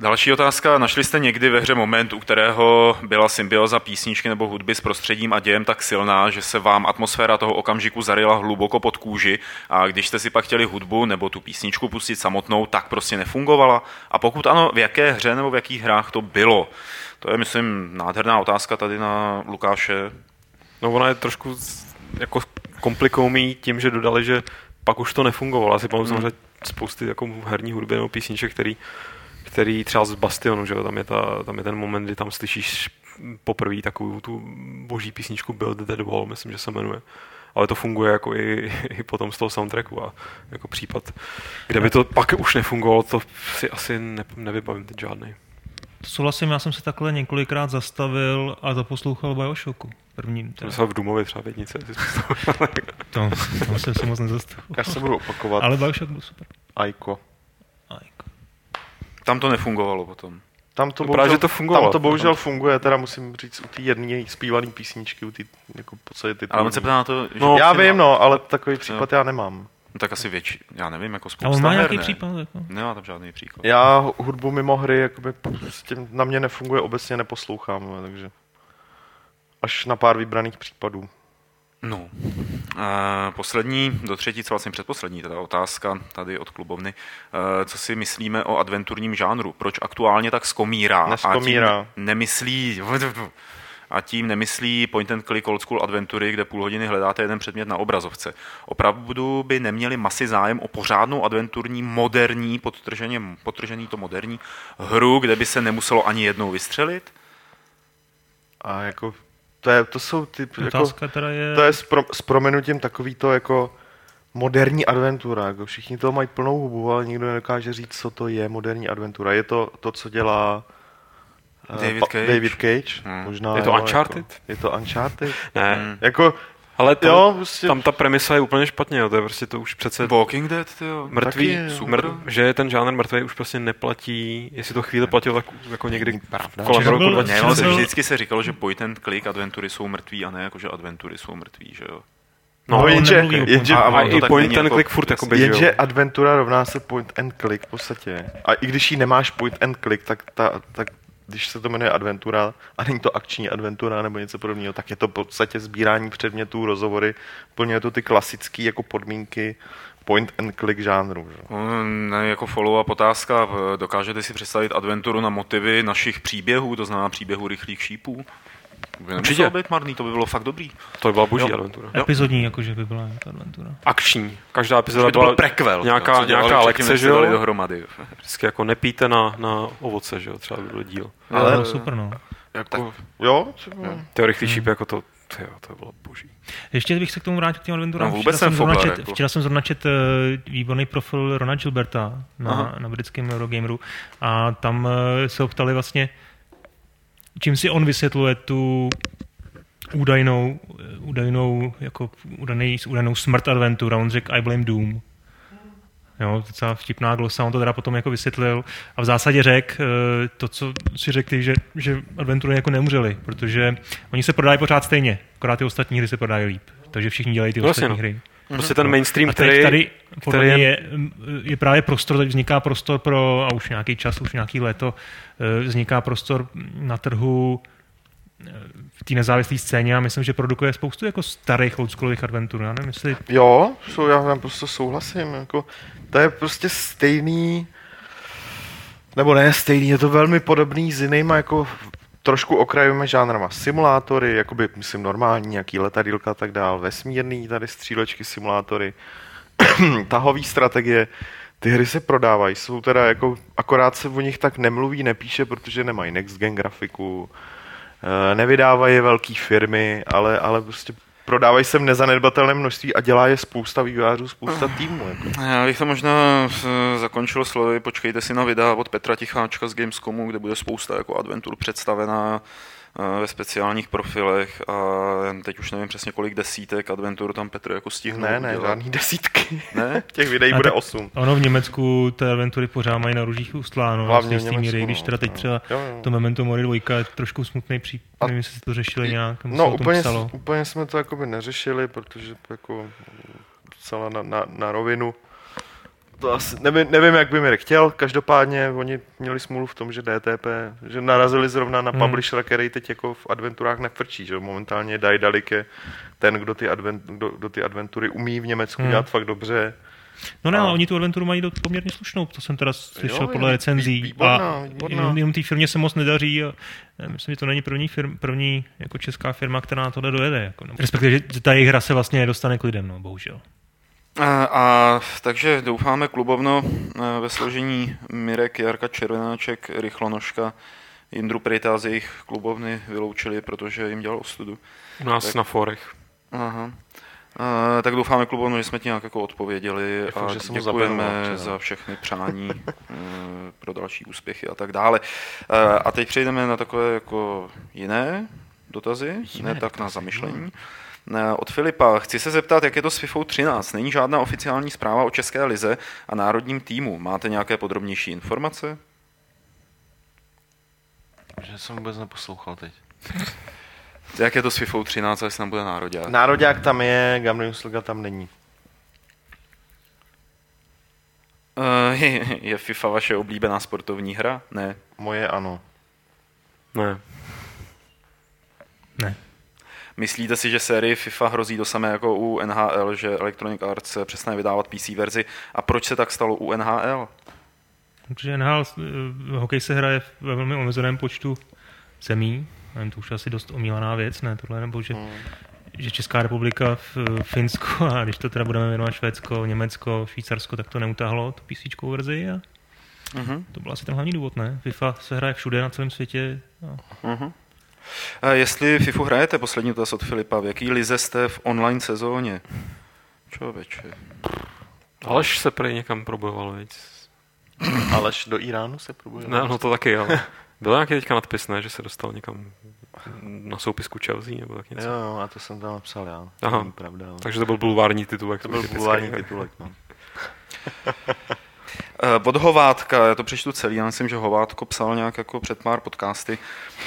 Další otázka. Našli jste někdy ve hře moment, u kterého byla symbioza písničky nebo hudby s prostředím a dějem tak silná, že se vám atmosféra toho okamžiku zaryla hluboko pod kůži a když jste si pak chtěli hudbu nebo tu písničku pustit samotnou, tak prostě nefungovala? A pokud ano, v jaké hře nebo v jakých hrách to bylo? To je, myslím, nádherná otázka tady na Lukáše. No ona je trošku jako komplikoují tím, že dodali, že pak už to nefungovalo. Asi pamatuju Hmm. spousty jako herní hudby nebo písniček, který, který třeba z Bastionu, že jo, tam je, ta, tam je ten moment, kdy tam slyšíš poprvé takovou tu boží písničku Build That Wall, myslím, že se jmenuje. Ale to funguje jako i, i potom z toho soundtracku a jako případ, kde by to pak už nefungovalo, to si asi ne, nevybavím teď žádný. To souhlasím, já jsem se takhle několikrát zastavil a zaposlouchal Bioshocku. První, teda. Jsem v Dumově třeba v jednice, to, to jsem se moc nezastavil. Já se budu opakovat. Ale Bioshock byl super. Aiko. Ajko. Tam to nefungovalo potom. Tam to, No právě, že to fungovalo. Tam to bohužel funguje, teda musím říct u té jedné zpívané písničky, u té jako v podstatě ty Ale on se ptá na to, že No, Já vím, no, ale takový případ já nemám. No, tak asi větší, já nevím, jako A spousta on má her, nějaký ne? případ? Jako? Nemá tam žádný příklad. Já hudbu mimo hry jakoby prostě na mě nefunguje, obecně neposlouchám, no, takže až na pár vybraných případů. No. E, poslední, do třetí, co vlastně předposlední, teda otázka tady od klubovny. E, co si myslíme o adventurním žánru? Proč aktuálně tak skomírá? Neskomírá. A tím nemyslí... A tím nemyslí point and click old school adventury, kde půl hodiny hledáte jeden předmět na obrazovce. Opravdu by neměli masy zájem o pořádnou adventurní, moderní, podtrženě, podtržený to moderní hru, kde by se nemuselo ani jednou vystřelit? A jako, to, je, to jsou ty, jako, teda je... to je s, pro, s prominutím takový to jako moderní adventura, jako všichni toho mají plnou hubu, ale nikdo nedokáže říct, co to je moderní adventura. Je to to, co dělá eh, David Cage? David Cage Hmm. možná, Je to jo, Uncharted? Jako, je to Uncharted? Ne. Jako, ale tam, jo, prostě, tam ta premisa je úplně špatně, jo. to je prostě to už přece Walking Dead, tyjo. mrtvý, taky, jo. mrt, že je ten žánr mrtvý už prostě neplatí, jestli to chvíli platilo, tak jako někdy pravda. kolem roku byl- Ne, 2000. ono se byl- vždycky se říkalo, že point and click adventury jsou mrtví a ne jako, že adventury jsou mrtví, že jo? No, No, jenže, jenže, A- a, to i point and jako- click furt jako jenže běží. adventura rovná se point and click v podstatě. A i když ji nemáš point and click, tak, ta, tak když se to jmenuje adventura a není to akční adventura nebo něco podobného, tak je to v podstatě sbírání předmětů, rozhovory, plně to ty klasické jako podmínky point and click žánru. Že? Mm, Ne, jako follow-up otázka, dokážete si představit adventuru na motivy našich příběhů, to znamená příběhů rychlých šípů? To by Určitě. nemuselo být marný, to by bylo fakt dobrý. To by byla boží Jo. adventura. Epizodní, jakože by byla nějaká adventura. Akční. Každá epizoda By byla prequel. nějaká, dělali nějaká lekce, že jo? dohromady. Vždycky jako nepíte na, na ovoce, že jo? Třeba by byl díl. Ale Ale- no, super, no. Jako, Jo? třeba. Ty rychlý šíp jako to, tyjo, to bylo boží. Ještě bych se k tomu vrátil k těm adventurám. No, vůbec včera, jsem zrovna čet, jako. včera jsem zrovna čet eh, výborný profil Rona Gilberta na, Aha. na britském Eurogameru a tam eh, se ho ptali vlastně, čím si on vysvětluje tu údajnou, údajnou, jako údajný, údajnou smrt adventura. On řekl I blame Doom. Jo, docela vtipná glosa, on to teda potom jako vysvětlil a v zásadě řekl eh, to, co si řekli, že, že adventury jako nemřeli, protože oni se prodají pořád stejně, akorát ty ostatní hry se prodají líp. Takže všichni dělají ty Vlastně, ostatní no. hry. Prostě ten mainstream, A který, tady který je- je, je právě prostor, teď vzniká prostor pro, a už nějaký čas, už nějaký léto, eh, vzniká prostor na trhu eh, v té nezávislé scéně a myslím, že produkuje spoustu jako starých oldschoolových adventur. Já nevím, jestli Jo, jsou, já tam prostě souhlasím. Jako, to je prostě stejný, nebo ne stejný, je to velmi podobný s jinýma jako trošku okrajovými žánrama. Simulátory, jakoby, myslím, normální, nějaký letadílka a tak dál, vesmírný, tady střílečky, simulátory, tahový strategie, ty hry se prodávají, jsou teda jako, akorát se o nich tak nemluví, nepíše, protože nemají next gen grafiku, eh, nevydávají velké firmy, ale, ale prostě prodávají se v nezanedbatelném množství a dělá je spousta vývojářů, spousta týmů. Jako. Já bych to možná eh, zakončil slovy, počkejte si na videa od Petra Ticháčka z Gamescomu, kde bude spousta jako adventur představená ve speciálních profilech a teď už nevím přesně kolik desítek adventur tam Petr jako stihnul Ne, ne, udělat. žádný desítky. Ne? Těch videí A bude tak- osm. ono v Německu ty adventury pořád mají na růžích ustláno. Hlavně v z té Německu, míry, když no. teda teď No. třeba Jo, jo. to Memento Mori 2 je trošku smutný případ, A- nevím, jestli jste to řešili nějak, No úplně, úplně jsme to jakoby neřešili, protože jako docela na, na, na rovinu. To asi, nevím, nevím, jak by mi chtěl, každopádně oni měli smůlu v tom, že DTP, že narazili zrovna na Hmm. publishera, který teď jako v adventurách nefrčí, že momentálně Daedalic je ten, kdo ty, advent, kdo, kdo ty adventury umí v Německu Hmm. dělat fakt dobře. No ne, A- ale oni tu adventuru mají do- poměrně slušnou, to jsem teda slyšel Jo, podle recenzí. výborná, a výborná. jenom, jenom té firmě se moc nedaří a já myslím, že to není první, firm, první jako česká firma, která na tohle dojede. Jako, no. Respektive, že ta jejich hra se vlastně nedostane k lidem, no, bohužel. A, a takže doufáme klubovno eh, ve složení Mirek, Jarka Červenáček, Rychlonožka, Jindru Prejta z jejich klubovny vyloučili, protože jim dělal ostudu. u nás Tak- na forech. Aha. A, tak doufáme klubovno, že jsme ti nějak jako odpověděli fakt, a že děkujeme včera. za všechny přání eh, pro další úspěchy a tak dále. Eh, A teď přejdeme na takové jako jiné dotazy, Jiné ne tak na dotazy, zamyšlení. Eh, Od Filipa. Chci se zeptat, jak je to s FIFA 13. Není žádná oficiální zpráva o České lize a národním týmu. Máte nějaké podrobnější informace? Že jsem vůbec neposlouchal teď. Jak je to s FIFA 13 a jestli tam bude národě? Nároďák tam je, Gamrius Liga tam není. Eh, Je, je FIFA vaše oblíbená sportovní hra? Ne. Moje ano. Ne. Ne. Myslíte si, že sérii FIFA hrozí to samé jako u NHL, že Electronic Arts přestane vydávat PC verzi? A proč se tak stalo u NHL? Protože NHL, eh, hokej se hraje ve velmi omezeném počtu zemí, nevím, to už asi dost omílaná věc, ne, tohle, nebo že, Hmm. že Česká republika, v, Finsko a když to teda budeme jmenovat Švédsko, Německo, Švýcarsko, tak to neutáhlo, tu PC verzi a Uh-huh. to byl asi ten hlavní důvod, ne? FIFA se hraje všude na celém světě. A Uh-huh. A jestli FIFU hrajete, poslední dotaz od Filipa, v jaký lize jste v online sezóně? Člověče. Aleš se prej někam probojoval, viď? Aleš do Iránu se probuje. Ne, no to taky, ale byl nějaký teďka nadpis, ne, že se dostal někam na soupisku Chelsea nebo tak něco. Jo, jo, a to jsem tam napsal já. Aha. pravda. Ale... Takže to byl bulvární titulek. To byl bulvární titulek, no. Eh, Od Hovátka, já to přečtu celý, já myslím, že Hovátko psal nějak jako před pár podcasty.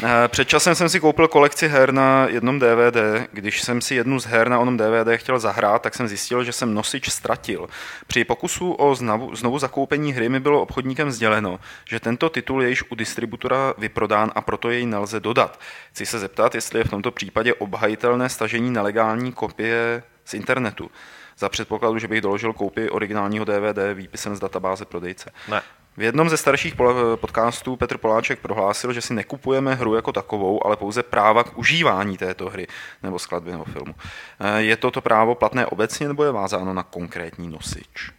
Eh, Před časem jsem si koupil kolekci her na jednom DVD. Když jsem si jednu z her na onom DVD chtěl zahrát, tak jsem zjistil, že jsem nosič ztratil. Při pokusu o znovu, znovu zakoupení hry mi bylo obchodníkem sděleno, že tento titul je již u distributora vyprodán a proto jej nelze dodat. Chci se zeptat, jestli je v tomto případě obhajitelné stažení nelegální kopie z internetu. Za předpokladu, že bych doložil koupi originálního DVD výpisem z databáze prodejce. Ne. V jednom ze starších pol- podcastů Petr Poláček prohlásil, že si nekupujeme hru jako takovou, ale pouze práva k užívání této hry nebo skladby nebo filmu. Eh, Je toto právo platné obecně nebo je vázáno na konkrétní nosič?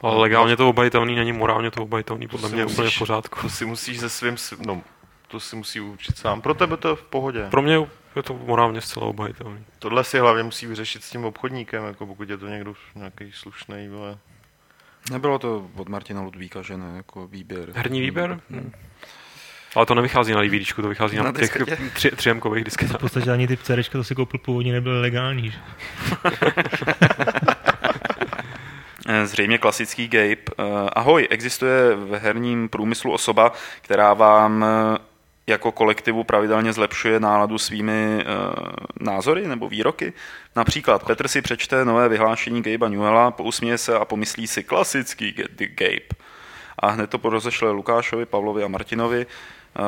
Ale legálně to obajitelný není, morálně to obajitelný, podle si mě úplně v pořádku. To si musíš ze svým, no, to si musí učit sám. Pro tebe to je v pohodě. Pro mě je to morálně zcela obajitelný. Tohle si hlavně musí vyřešit s tím obchodníkem, jako pokud je to někdo nějaký slušný, vole. Nebylo to od Martina Ludvíka, že ne, jako výběr. Herní výběr? Hm. Ale to nevychází na DVDčku, to vychází na, Na těch tři, třiemkových v disketách. podstatě ani ty CDčka, to si koupil původně, nebyly legální. Že? Eh, zřejmě klasický Gabe. Ahoj, existuje v herním průmyslu osoba, která vám jako kolektivu pravidelně zlepšuje náladu svými uh, názory nebo výroky. Například Petr si přečte nové vyhlášení Gabe'a Newella, pousměje se a pomyslí si klasický Gabe. A hned to rozešle Lukášovi, Pavlovi a Martinovi uh,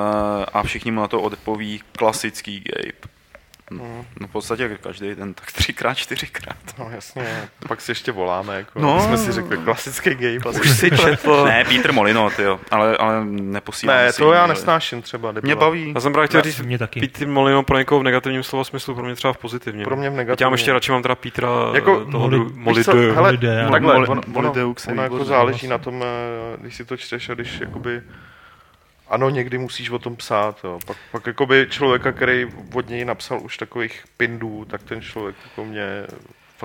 a všichni mu na to odpoví klasický Gabe. No, no v podstatě každý den tak třikrát, čtyřikrát. No jasně, pak si ještě voláme, jako No. jsme si řekli klasický gay. Už si četl. Ne, Peter Molino, tyjo, ale, ale neposílám Ne, si to já nesnáším třeba. Mě debila. baví. Já jsem právě chtěl říct, mě taky. Pítr Molino pro někoho v negativním slova smyslu, pro mě třeba v pozitivním. Pro mě v negativním. Já ještě radši mám teda Petra Jako- jako, toho Moli- Moli, Víš co, Molide. hele, takhle, Moli- ono, ono, ono jako záleží na tom, eh, když si to čteš a když jakoby ano, někdy musíš o tom psát, jo. Pak, pak jakoby člověka, který od něj napsal už takových pindů, tak ten člověk jako mě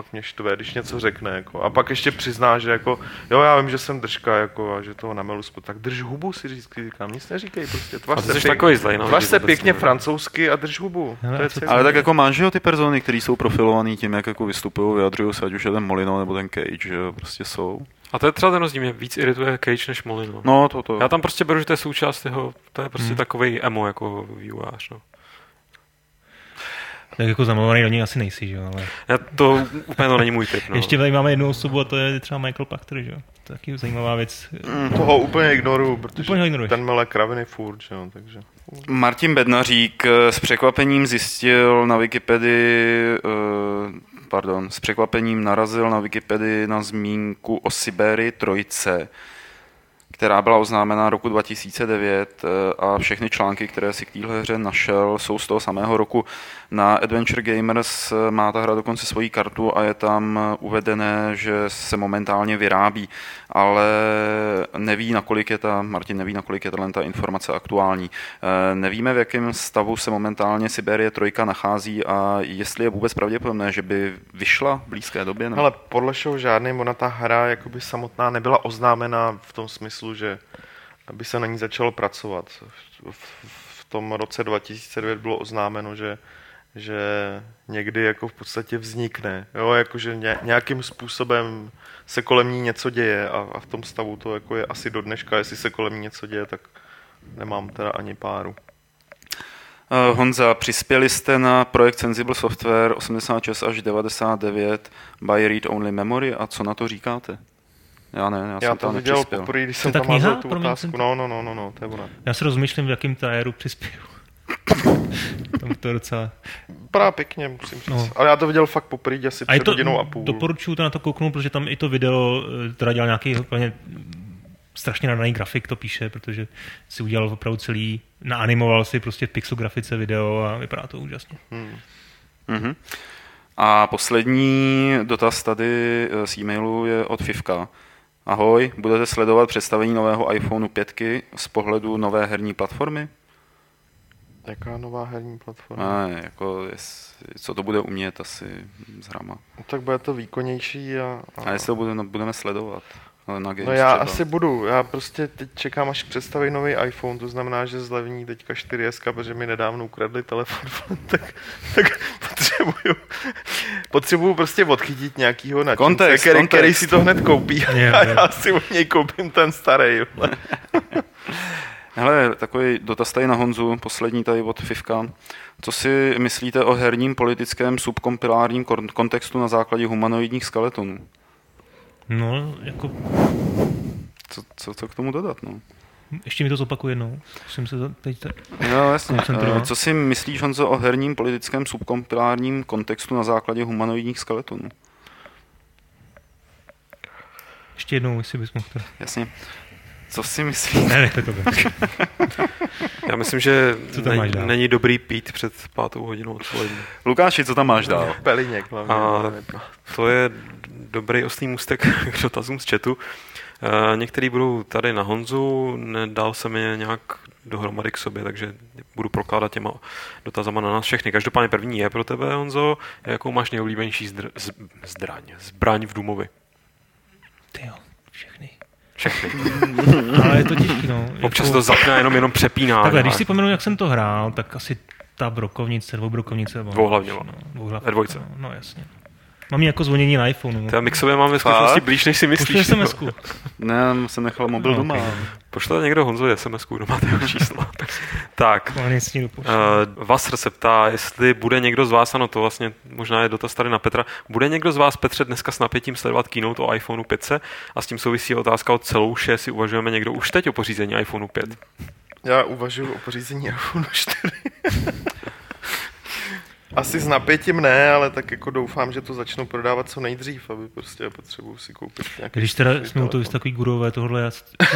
fakt mě štve, když něco řekne, jako. A pak ještě přizná, že jako, jo, já vím, že jsem držka, jako, a že toho namelu spod, tak drž hubu, si říct, říkám, nic neříkej, prostě, tvař se, pěk, takový zlej, no, tvař se pěkně no. francouzsky a drž hubu. Hele, to je celý. Ale tak jako máš, že jo, ty persony, které jsou profilovaný tím, jak jako vystupují, vyjadřují se, ať už je ten Molino nebo ten Cage, že jo, prostě jsou. A to je třeba ten rozdíl, mě víc irituje Cage než Molino. No, to to. Já tam prostě beru, že to je součást jeho, to je prostě Hmm. hmm. takový emo jako vývojář, no. Tak jako zamilovaný do něj asi nejsi, že jo, ale... Já to úplně to není můj typ, no. Ještě tady máme jednu osobu a to je třeba Michael Pachter, že jo. To je taky zajímavá věc. Mm, toho úplně ignoruju, protože Úplně ignoruješ. ten mele kraviny furt, že jo, takže. Martin Bednařík eh, s překvapením zjistil na Wikipedii, eh, pardon, s překvapením narazil na Wikipedii na zmínku o Siberii trojce, která byla oznámena roku 2009 eh, a všechny články, které si k téhle hře našel, jsou z toho samého roku. Na Adventure Gamers eh, má ta hra dokonce svoji kartu a je tam eh, uvedené, že se momentálně vyrábí, ale neví, nakolik je ta, Martin neví, nakolik je ta informace aktuální. Eh, Nevíme, v jakém stavu se momentálně Siberie trojka nachází a jestli je vůbec pravděpodobné, že by vyšla v blízké době. Nebo... Ale podle všeho žádný, ona ta hra jakoby samotná nebyla oznámena v tom smyslu, že aby se na ní začalo pracovat. V, tom roce 2009 bylo oznámeno, že že někdy jako v podstatě vznikne, jo, jakože ně, nějakým způsobem se kolem ní něco děje a, a v tom stavu to jako je asi do dneška, jestli se kolem ní něco děje, tak nemám teda ani páru. Eh, Honza, přispěli jste na projekt Sensible Software 86 až 99 by Read Only Memory a co na to říkáte? Já ne, já, Já jsem to tam viděl nepřispěl. poprvé, když To jsem tam kniha? tu Promiň, otázku. No, no, no, no, no, to je ona. Já se rozmýšlím, v jakým tajeru přispěju. Tam to je docela... Vypadá pěkně, musím říct. No. No. Ale já to viděl fakt poprvé asi A před to, hodinou a půl. doporučuju to na to kouknout, protože tam i to video eh, teda dělal nějaký úplně strašně nadaný grafik to píše, protože si udělal opravdu celý, naanimoval si prostě v pixel grafice video a vypadá to úžasně. Hmm. Mhm. A poslední dotaz tady eh, z e-mailu je od Fivka. Ahoj, budete sledovat představení nového iPhoneu 5 z pohledu nové herní platformy? Jaká nová herní platforma? Ne, jako jest, co to bude umět asi s hrama. No, tak bude to výkonnější a... A jestli to budeme, budeme sledovat? Ale na No já třeba. asi budu. Já prostě teď čekám, až představí nový iPhone, to znamená, že zlevní teďka 4S, protože mi nedávno ukradli telefon, tak, tak potřebuju, potřebuju prostě odchytit nějakýho nadšence, Kontext, který, kontext. který si to hned koupí a já, si od něj koupím ten starý. Hele, takový dotaz tady na Honzu, poslední tady od Fivka. Co si myslíte o herním politickém subkompilárním kon- kontextu na základě humanoidních skeletonů? No, jako, Co, co, co k tomu dodat? No? ještě mi to zopakuje jednou. Musím se teď... te- Jo, jasně. Eh, Co si myslíš, Honzo, o herním politickém subkompilárním kontextu na základě humanoidních skeletonů? Ještě jednou, jestli bys mohl. Jasně. Co si myslíš? Ne, nechte to. Já myslím, že Co tam máš není, dál? není dobrý pít před pátou hodinou odpoledne. Lukáši, co tam máš dál? Peliněk hlavně. A to je dobrý oslý můstek k dotazům z chatu. Eh, Některý budou tady na Honzu, nedal jsem je nějak dohromady k sobě, takže budu prokládat těma dotazama na nás všechny. Každopádně první je pro tebe, Honzo, jakou máš nejoblíbenější zdr- z- zdraň, zbraň v Důmovi? Ty jo, všechny. Všechny. Ale je to těžký, no. Občas Jako- to zapne jenom, jenom přepíná. Takhle, když si pomenu, jak jsem to hrál, tak asi ta brokovnice, dvoubrokovnice. nebo- Dvouhlavně, No, dvouhlav, Ve dvojce. No, no jasně. Mám jako zvonění na iPhone. No. Teda my k sobě máme ve skutečnosti blíž, než si myslíš. no. sms Ne, jsem nechal mobil No, doma. ok. Pošle někdo Honzo sms kdo máte jeho číslo. tak, pošle. Uh, Vasr se ptá, jestli bude někdo z vás, ano, to vlastně možná je dotaz tady na Petra, bude někdo z vás, Petře, dneska s napětím sledovat keynote o iPhoneu 5 a s tím souvisí otázka o celou še, si uvažujeme někdo už teď o pořízení iPhoneu 5. Já uvažuji o pořízení iPhone 4. Asi s napětím ne, ale tak jako doufám, že to začnou prodávat co nejdřív, aby prostě potřebuji si koupit nějaký Když teda jsme toho telefon. takový gurové tohle, já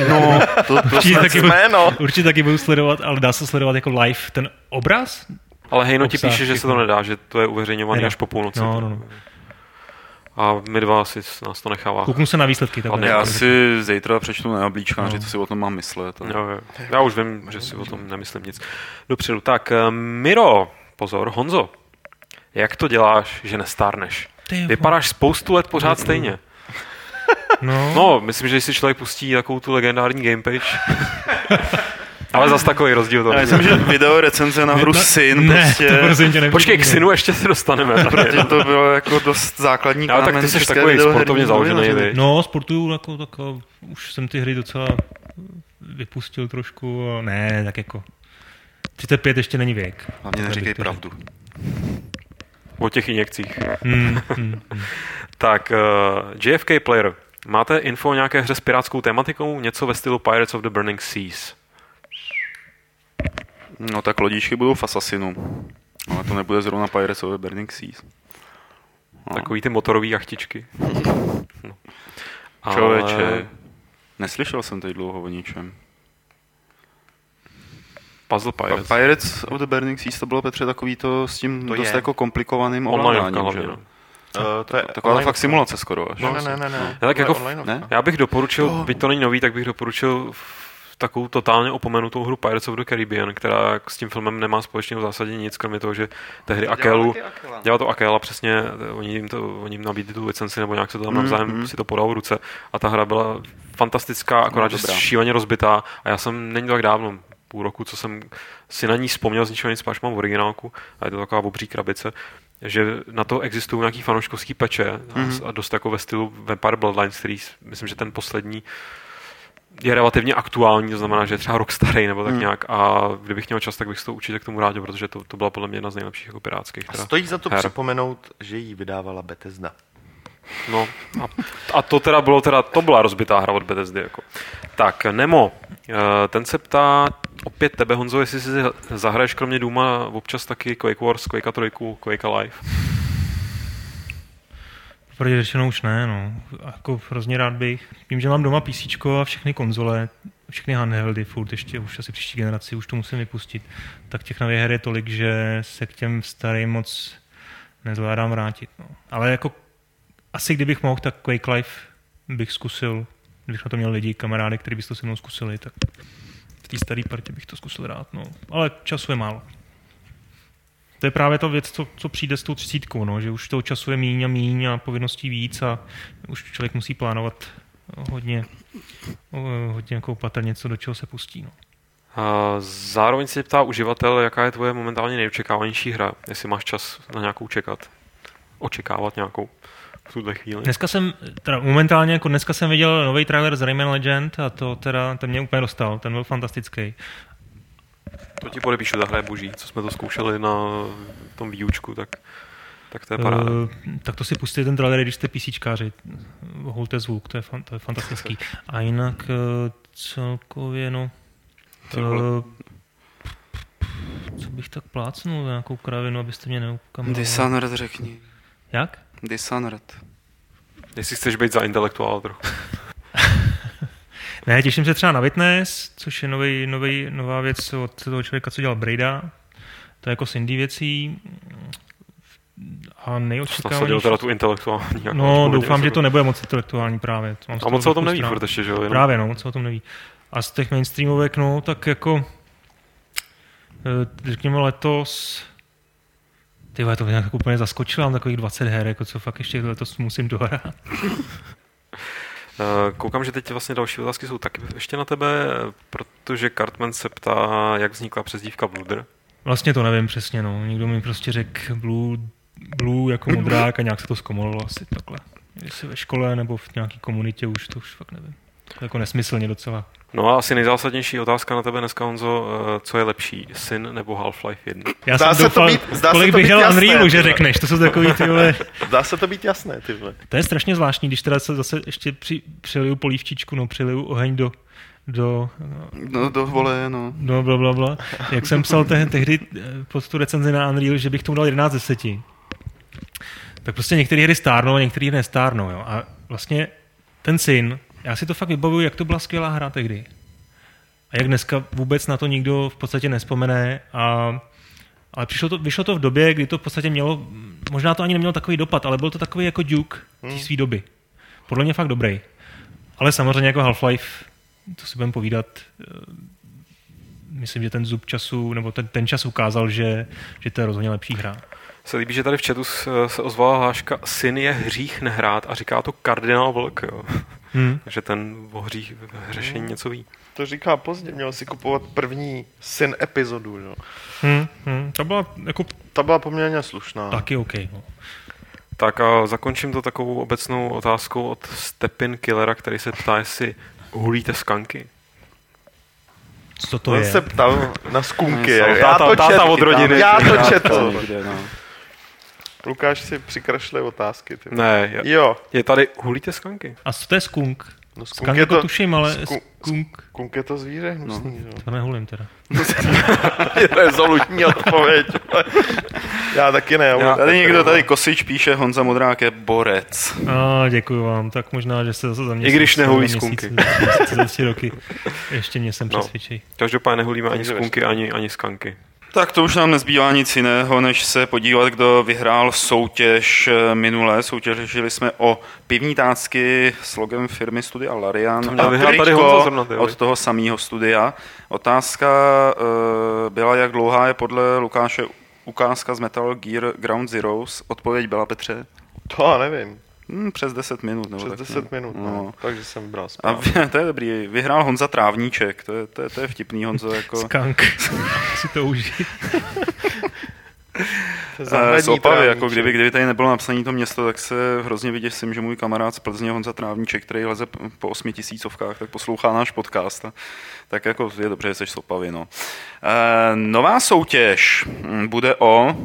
No, to, to určitě taky, budu, jsme, no. určitě taky budu sledovat, ale dá se sledovat jako live ten obraz? Ale Hejno ti píše, že se to nedá, že to je uveřejňovaný Nedá. až po půlnoci. No, no, no. A my dva si nás to nechává. Kouknu se na výsledky. takhle. Ale já si zítra přečtu na oblíčkáři, No. co si o tom mám myslet. A... Jo, jo. Já už vím, že si o tom nemyslím nic. Dopředu. Tak, eh, Miro, pozor, Honzo, jak to děláš, že nestárneš? Vypadáš spoustu let pořád stejně. No, No, myslím, že když si člověk pustí takovou tu legendární gamepage, ale zas takový rozdíl to Já myslím, že video recenze na hru Ne, Syn ne, prostě... to prosím tě nebudu. Počkej, k synu ještě se dostaneme. Protože to bylo jako dost základní Ale tak ty jsi takový sportovně založený, vy. No, sportuju jako tak a už jsem ty hry docela vypustil trošku. A ne, tak jako 35 ještě není věk. Hlavně neříkej pravdu. O těch injekcích. Hmm, hmm, hmm. Tak, uh, JFK Player. Máte info o nějaké hře s pirátskou tematikou? Něco ve stylu Pirates of the Burning Seas? No tak lodičky budou v Assassinu. Ale to nebude zrovna Pirates of the Burning Seas. No. Takový ty motorové jachtičky. No. Člověče, neslyšel jsem tady dlouho o ničem. Puzzle Pa- Pirates. Pirates of the Burning Seas to bylo Petře takový to s tím To dost je. jako komplikovaným Online ovládáním, že? no. Uh, to je Taková online- fakt simulace skoro až. Ne, ne, ne, ne, ne. Já tak jako- online ne? Já bych doporučil, byť to není nový, tak bych doporučil takovou totálně opomenutou hru Pirates of the Caribbean, která s tím filmem nemá společného v zásadě nic, kromě toho, že tehdy Akelu, dělá to Akela přesně, oni jim, to, oni jim nabídli tu licenci, nebo nějak se to tam navzájem mm. si to podal v ruce a ta hra byla fantastická, akorát, že dobrá. šíleně rozbitá a já jsem, není to tak dávno, půl roku, co jsem si na ní vzpomněl z ničeho nic, až mám originálku a je to taková obří krabice, že na to existují nějaký fanouškovský peče mm-hmm. a dost jako ve stylu Vampire Bloodlines, který myslím, že ten poslední je relativně aktuální, to znamená, že je třeba rok starý nebo tak Hmm. nějak a kdybych měl čas, tak bych si to určitě k tomu rád, protože to, to byla podle mě jedna z nejlepších jako pirátských. A stojí za to her. připomenout, že ji vydávala Bethesda. No, a, a, to teda bylo teda, to byla rozbitá hra od Bethesdy. Jako. Tak, Nemo, eh, ten se ptá opět tebe, Honzo, jestli si zahraješ kromě Duma občas taky Quake Wars, Quake 3, Quake Live. Popravdě řečeno už ne, no. Jako hrozně rád bych. Vím, že mám doma PC a všechny konzole, všechny handheldy, furt ještě už asi příští generaci, už to musím vypustit. Tak těch nových her je tolik, že se k těm starým moc nezvládám vrátit. No. Ale jako asi kdybych mohl, tak Quake Life bych zkusil, kdybych na to měl lidi, kamarády, kteří by to se mnou zkusili, tak v té staré partě bych to zkusil rád. No. Ale času je málo. To je právě ta věc, co, co přijde s tou třicítkou, no, že už toho času je míň a míň a povinností víc a už člověk musí plánovat hodně, hodně jako opatrně, co do čeho se pustí. No. A zároveň se ptá uživatel, jaká je tvoje momentálně nejočekávanější hra, jestli máš čas na nějakou čekat, očekávat nějakou v tuhle chvíli. Dneska jsem, teda momentálně, jako dneska jsem viděl nový trailer z Rayman Legend a to teda, ten mě úplně dostal, ten byl fantastický. To ti podepíšu, ta hra je boží, co jsme to zkoušeli na tom výučku, tak, tak to je paráda. Uh, tak to si pustite ten trailer, když jste PCčkáři. Holte zvuk, to je, fan, to je fantastický. A jinak uh, celkově, no... Uh, co bych tak plácnul, nějakou kravinu, abyste mě neukamerovali. Dishonored řekni. Jak? Dishonored. Jestli chceš být za intelektuál trochu. Ne, těším se třeba na Witness, což je nový, nový, nová věc od toho člověka, co dělal Breda. To je jako z indie věcí. A nejočekávanější... teda tu intelektuální. jako No, doufám, že to nebude moc intelektuální právě. To mám A moc se o tom neví furt ještě, že jo? Jenom... Právě, no, co o tom neví. A z těch mainstreamovek, no, tak jako eh, řekněme letos ty vole, to mě nějak úplně zaskočilo, mám takových 20 her, jako co fakt ještě letos musím dohrát. Eh, Koukám, že teď vlastně další otázky jsou taky ještě na tebe, protože Cartman se ptá, jak vznikla přezdívka Bluder. Vlastně to nevím přesně, no. Někdo mi prostě řekl Blue, Blue jako modrák a nějak se to zkomolilo asi takhle. Jestli ve škole nebo v nějaké komunitě už, to už fakt nevím. Jako nesmyslně docela. No a asi nejzásadnější otázka na tebe dneska, Honzo, eh, co je lepší, Syn nebo Half-Life 1? Já Zdá jsem se to doufal, být- zdá kolik to bych jasné, Unrealu, že řekneš, to jsou takový ty vole. Dá se to být jasné, ty vole. To je strašně zvláštní, když teda se zase ještě při, přiliju polívčičku, no přiliju oheň do, do, No, do vole, no. no bla, bla, bla. Jak jsem psal te, tehdy eh, pod tu recenzi na Unreal, že bych tomu dal 11 z 10. Tak prostě některé hry stárnou a některé hry nestárnou. Jo. A vlastně ten syn, já si to fakt vybavuju, jak to byla skvělá hra tehdy. A jak dneska vůbec na to nikdo v podstatě nespomene. A, ale přišlo to, vyšlo to v době, kdy to v podstatě mělo, možná to ani nemělo takový dopad, ale byl to takový jako Duke té své doby. Podle mě fakt dobrý. Ale samozřejmě jako Half-Life, to si budeme povídat, eh, myslím, že ten zub času, nebo ten, ten čas ukázal, že, že to je rozhodně lepší hra. Se líbí, že tady v chatu se ozvala hláška Syn je hřích nehrát a říká to kardinál Vlk, jo. Hmm. Takže ten o hřích, hřešení něco ví. To říká pozdě, měl si kupovat první syn epizodu, jo. Hmm, hmm. To byla jako Ta byla poměrně slušná. taky OK. No. Tak a zakončím to takovou obecnou otázkou od Stepin Killera, který se ptá, jestli hulíte skanky. Co to On je? se ptal na skunky. Něco. já Táta- to táta četl, od rodiny. Já to četl. někde, no. Lukáš si přikrašle otázky. Ty. Ne, je, Jo. je tady hulíte skanky. A co to je skunk? No, skunk, Skunk je jako to, tuším, ale sku- skunk, skunk je to zvíře hnusný, no. to nehulím teda. je rezolutní odpověď. já taky ne. Já- Tady někdo, tady Kosič píše, Honza Modrák je borec. A děkuji vám, tak možná, že se zase za mě I když nehulí skunky. Za tři roky ještě mě sem No. přesvědčí. Každopádně nehulíme ani skunky, ani, ani skanky. Tak to už nám nezbývá nic jiného, než se podívat, kdo vyhrál soutěž eh, minule. Soutěžili jsme o pivní tácky s logem firmy Studia Larian a vyhrát tady zrovna, od toho samého studia. Otázka eh, byla, jak dlouhá je podle Lukáše ukázka z Metal Gear Ground Zeroes. Odpověď byla, Petře, To já nevím. Hm, přes 10 minut. Nebo Přes tak 10 nějak. minut, no. Takže jsem bral A správně. to je dobrý. Vyhrál Honza Trávníček. To je, to je, to je vtipný, Honzo. Jako... Skunk. si to užij. Je Eh, Z Opavy, jako kdyby, kdyby tady nebylo napsané to město, tak se hrozně vyděsím, že můj kamarád z Plzně Honza Trávníček, který leze po osmi tisícovkách, tak poslouchá náš podcast. A, tak jako je dobře, že jsi z Opavy. No. E, nová soutěž bude o...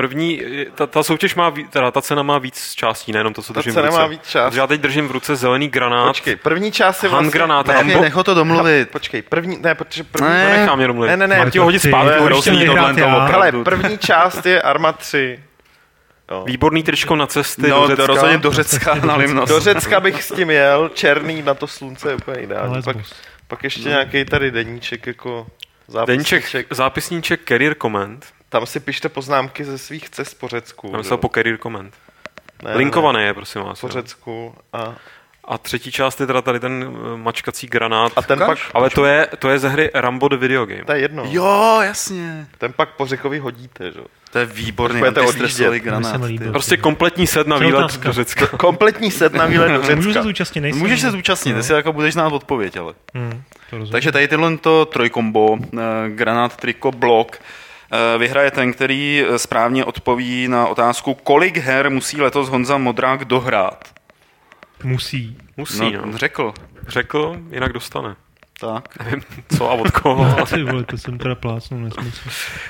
První, ta, ta soutěž má, teda ta cena má víc částí, nejenom to, co Ta držím cena v ruce. má víc částí. Já teď držím v ruce zelený granát. Počkej, první část je vlastně... Handgranát, Ne, Rambo. nech ho to domluvit. Počkej, první, ne, protože první... Ne. To nechám jenom mluvit. Ne, ne, ne, Mám ti ho hodit zpátky. hrozný. tohle. Hele, první část je Arma 3. Jo. Výborný tričko na cesty No, do Řecka. rozhodně do Řecka na Limnos. Do Řecka bych s tím jel, černý na to slunce je úplně ideální. Pak, pak ještě nějaký tady deníček jako Deníček, zápisníček. zápisníček Career Comment. Tam si pište poznámky ze svých cest po Řecku. Tam že se jo. po Career Comment. Ne, ne, Linkované je, prosím vás. Po jo. Řecku. A, A třetí část je teda tady ten eh, mačkací granát. a ten pak, Ale to je, to je ze hry Rambo the Video Game. to je jedno. Jo, jasně. Ten pak po Řekovi hodíte, že? jo. To je výborný Budete antistresový granát. Se líbilo. Prostě kompletní set na výlet do Řecka. Kompletní set na výlet do Můžu se Řecka. zúčastnit, nejsem. Můžeš se zúčastnit, No. jestli jako budeš znát odpověď, ale. Hmm. Takže tady tyhle to trojkombo, eh, granát, triko, blok, vyhraje ten, který eh, správně odpoví na otázku, kolik her musí letos Honza Modrák dohrát. Musí. Musí, no. no. Řekl. Řekl, jinak dostane. Tak. Nevím, co a od koho. Ty vole, to jsem teda plácnul nesmysl.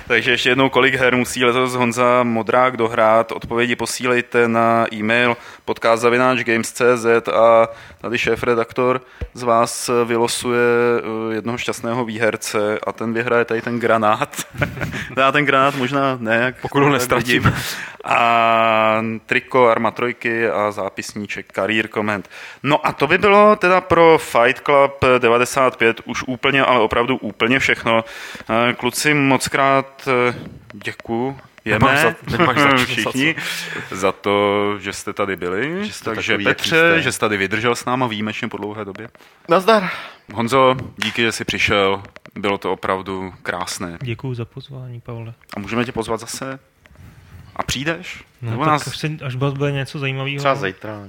Takže ještě jednou, kolik her musí letos Honza Modrák dohrát. Odpovědi posílejte na e-mail podcast.games.cz a tady šéf-redaktor z vás vylosuje eh, jednoho šťastného výherce a ten vyhraje tady ten granát. Já ten granát možná ne, jak Pokud ho nestratím. A triko Arma trojky a zápisníček Career Comment. No a to by bylo teda pro Fight Club 95 už úplně, ale opravdu úplně všechno. Eh, Kluci, moc krát eh, děkuju. Nemáš Jeme za- nemáš za všichni za to, že jste tady byli. Že jste Takže Petře, jste. že jste tady vydržel s náma výjimečně po dlouhé době. Nazdar. Honzo, díky, že jsi přišel. Bylo to opravdu krásné. Děkuju za pozvání, Pavle. A můžeme tě pozvat zase? A přijdeš? No, Nebo tak nás až, až bude něco zajímavého. Třeba zítra.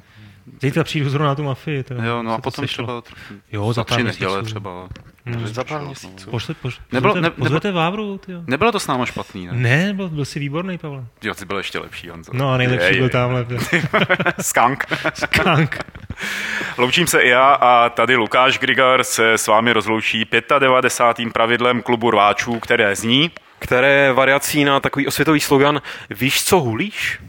Zítra přijdu zrovna na tu mafii. Teda, Jo, no a potom třeba Jo, za pár tři měsíců. neděle třeba. Hmm. Za pár No. měsíců. Pošle, pošle, Nebylo- pozvete, ne- nebylo- pozvete Vávru, tyjo. Nebylo to s náma špatný, ne? Ne, byl, byl jsi výborný, Pavle. Jo, ty byl ještě lepší, Honzo. No a nejlepší Jej, byl tamhle. Skank. Skank. Loučím se i já a tady Lukáš Grigar se s vámi rozloučí 95. pravidlem klubu rváčů, které zní... Které je variací na takový osvětový slogan Víš, co hulíš?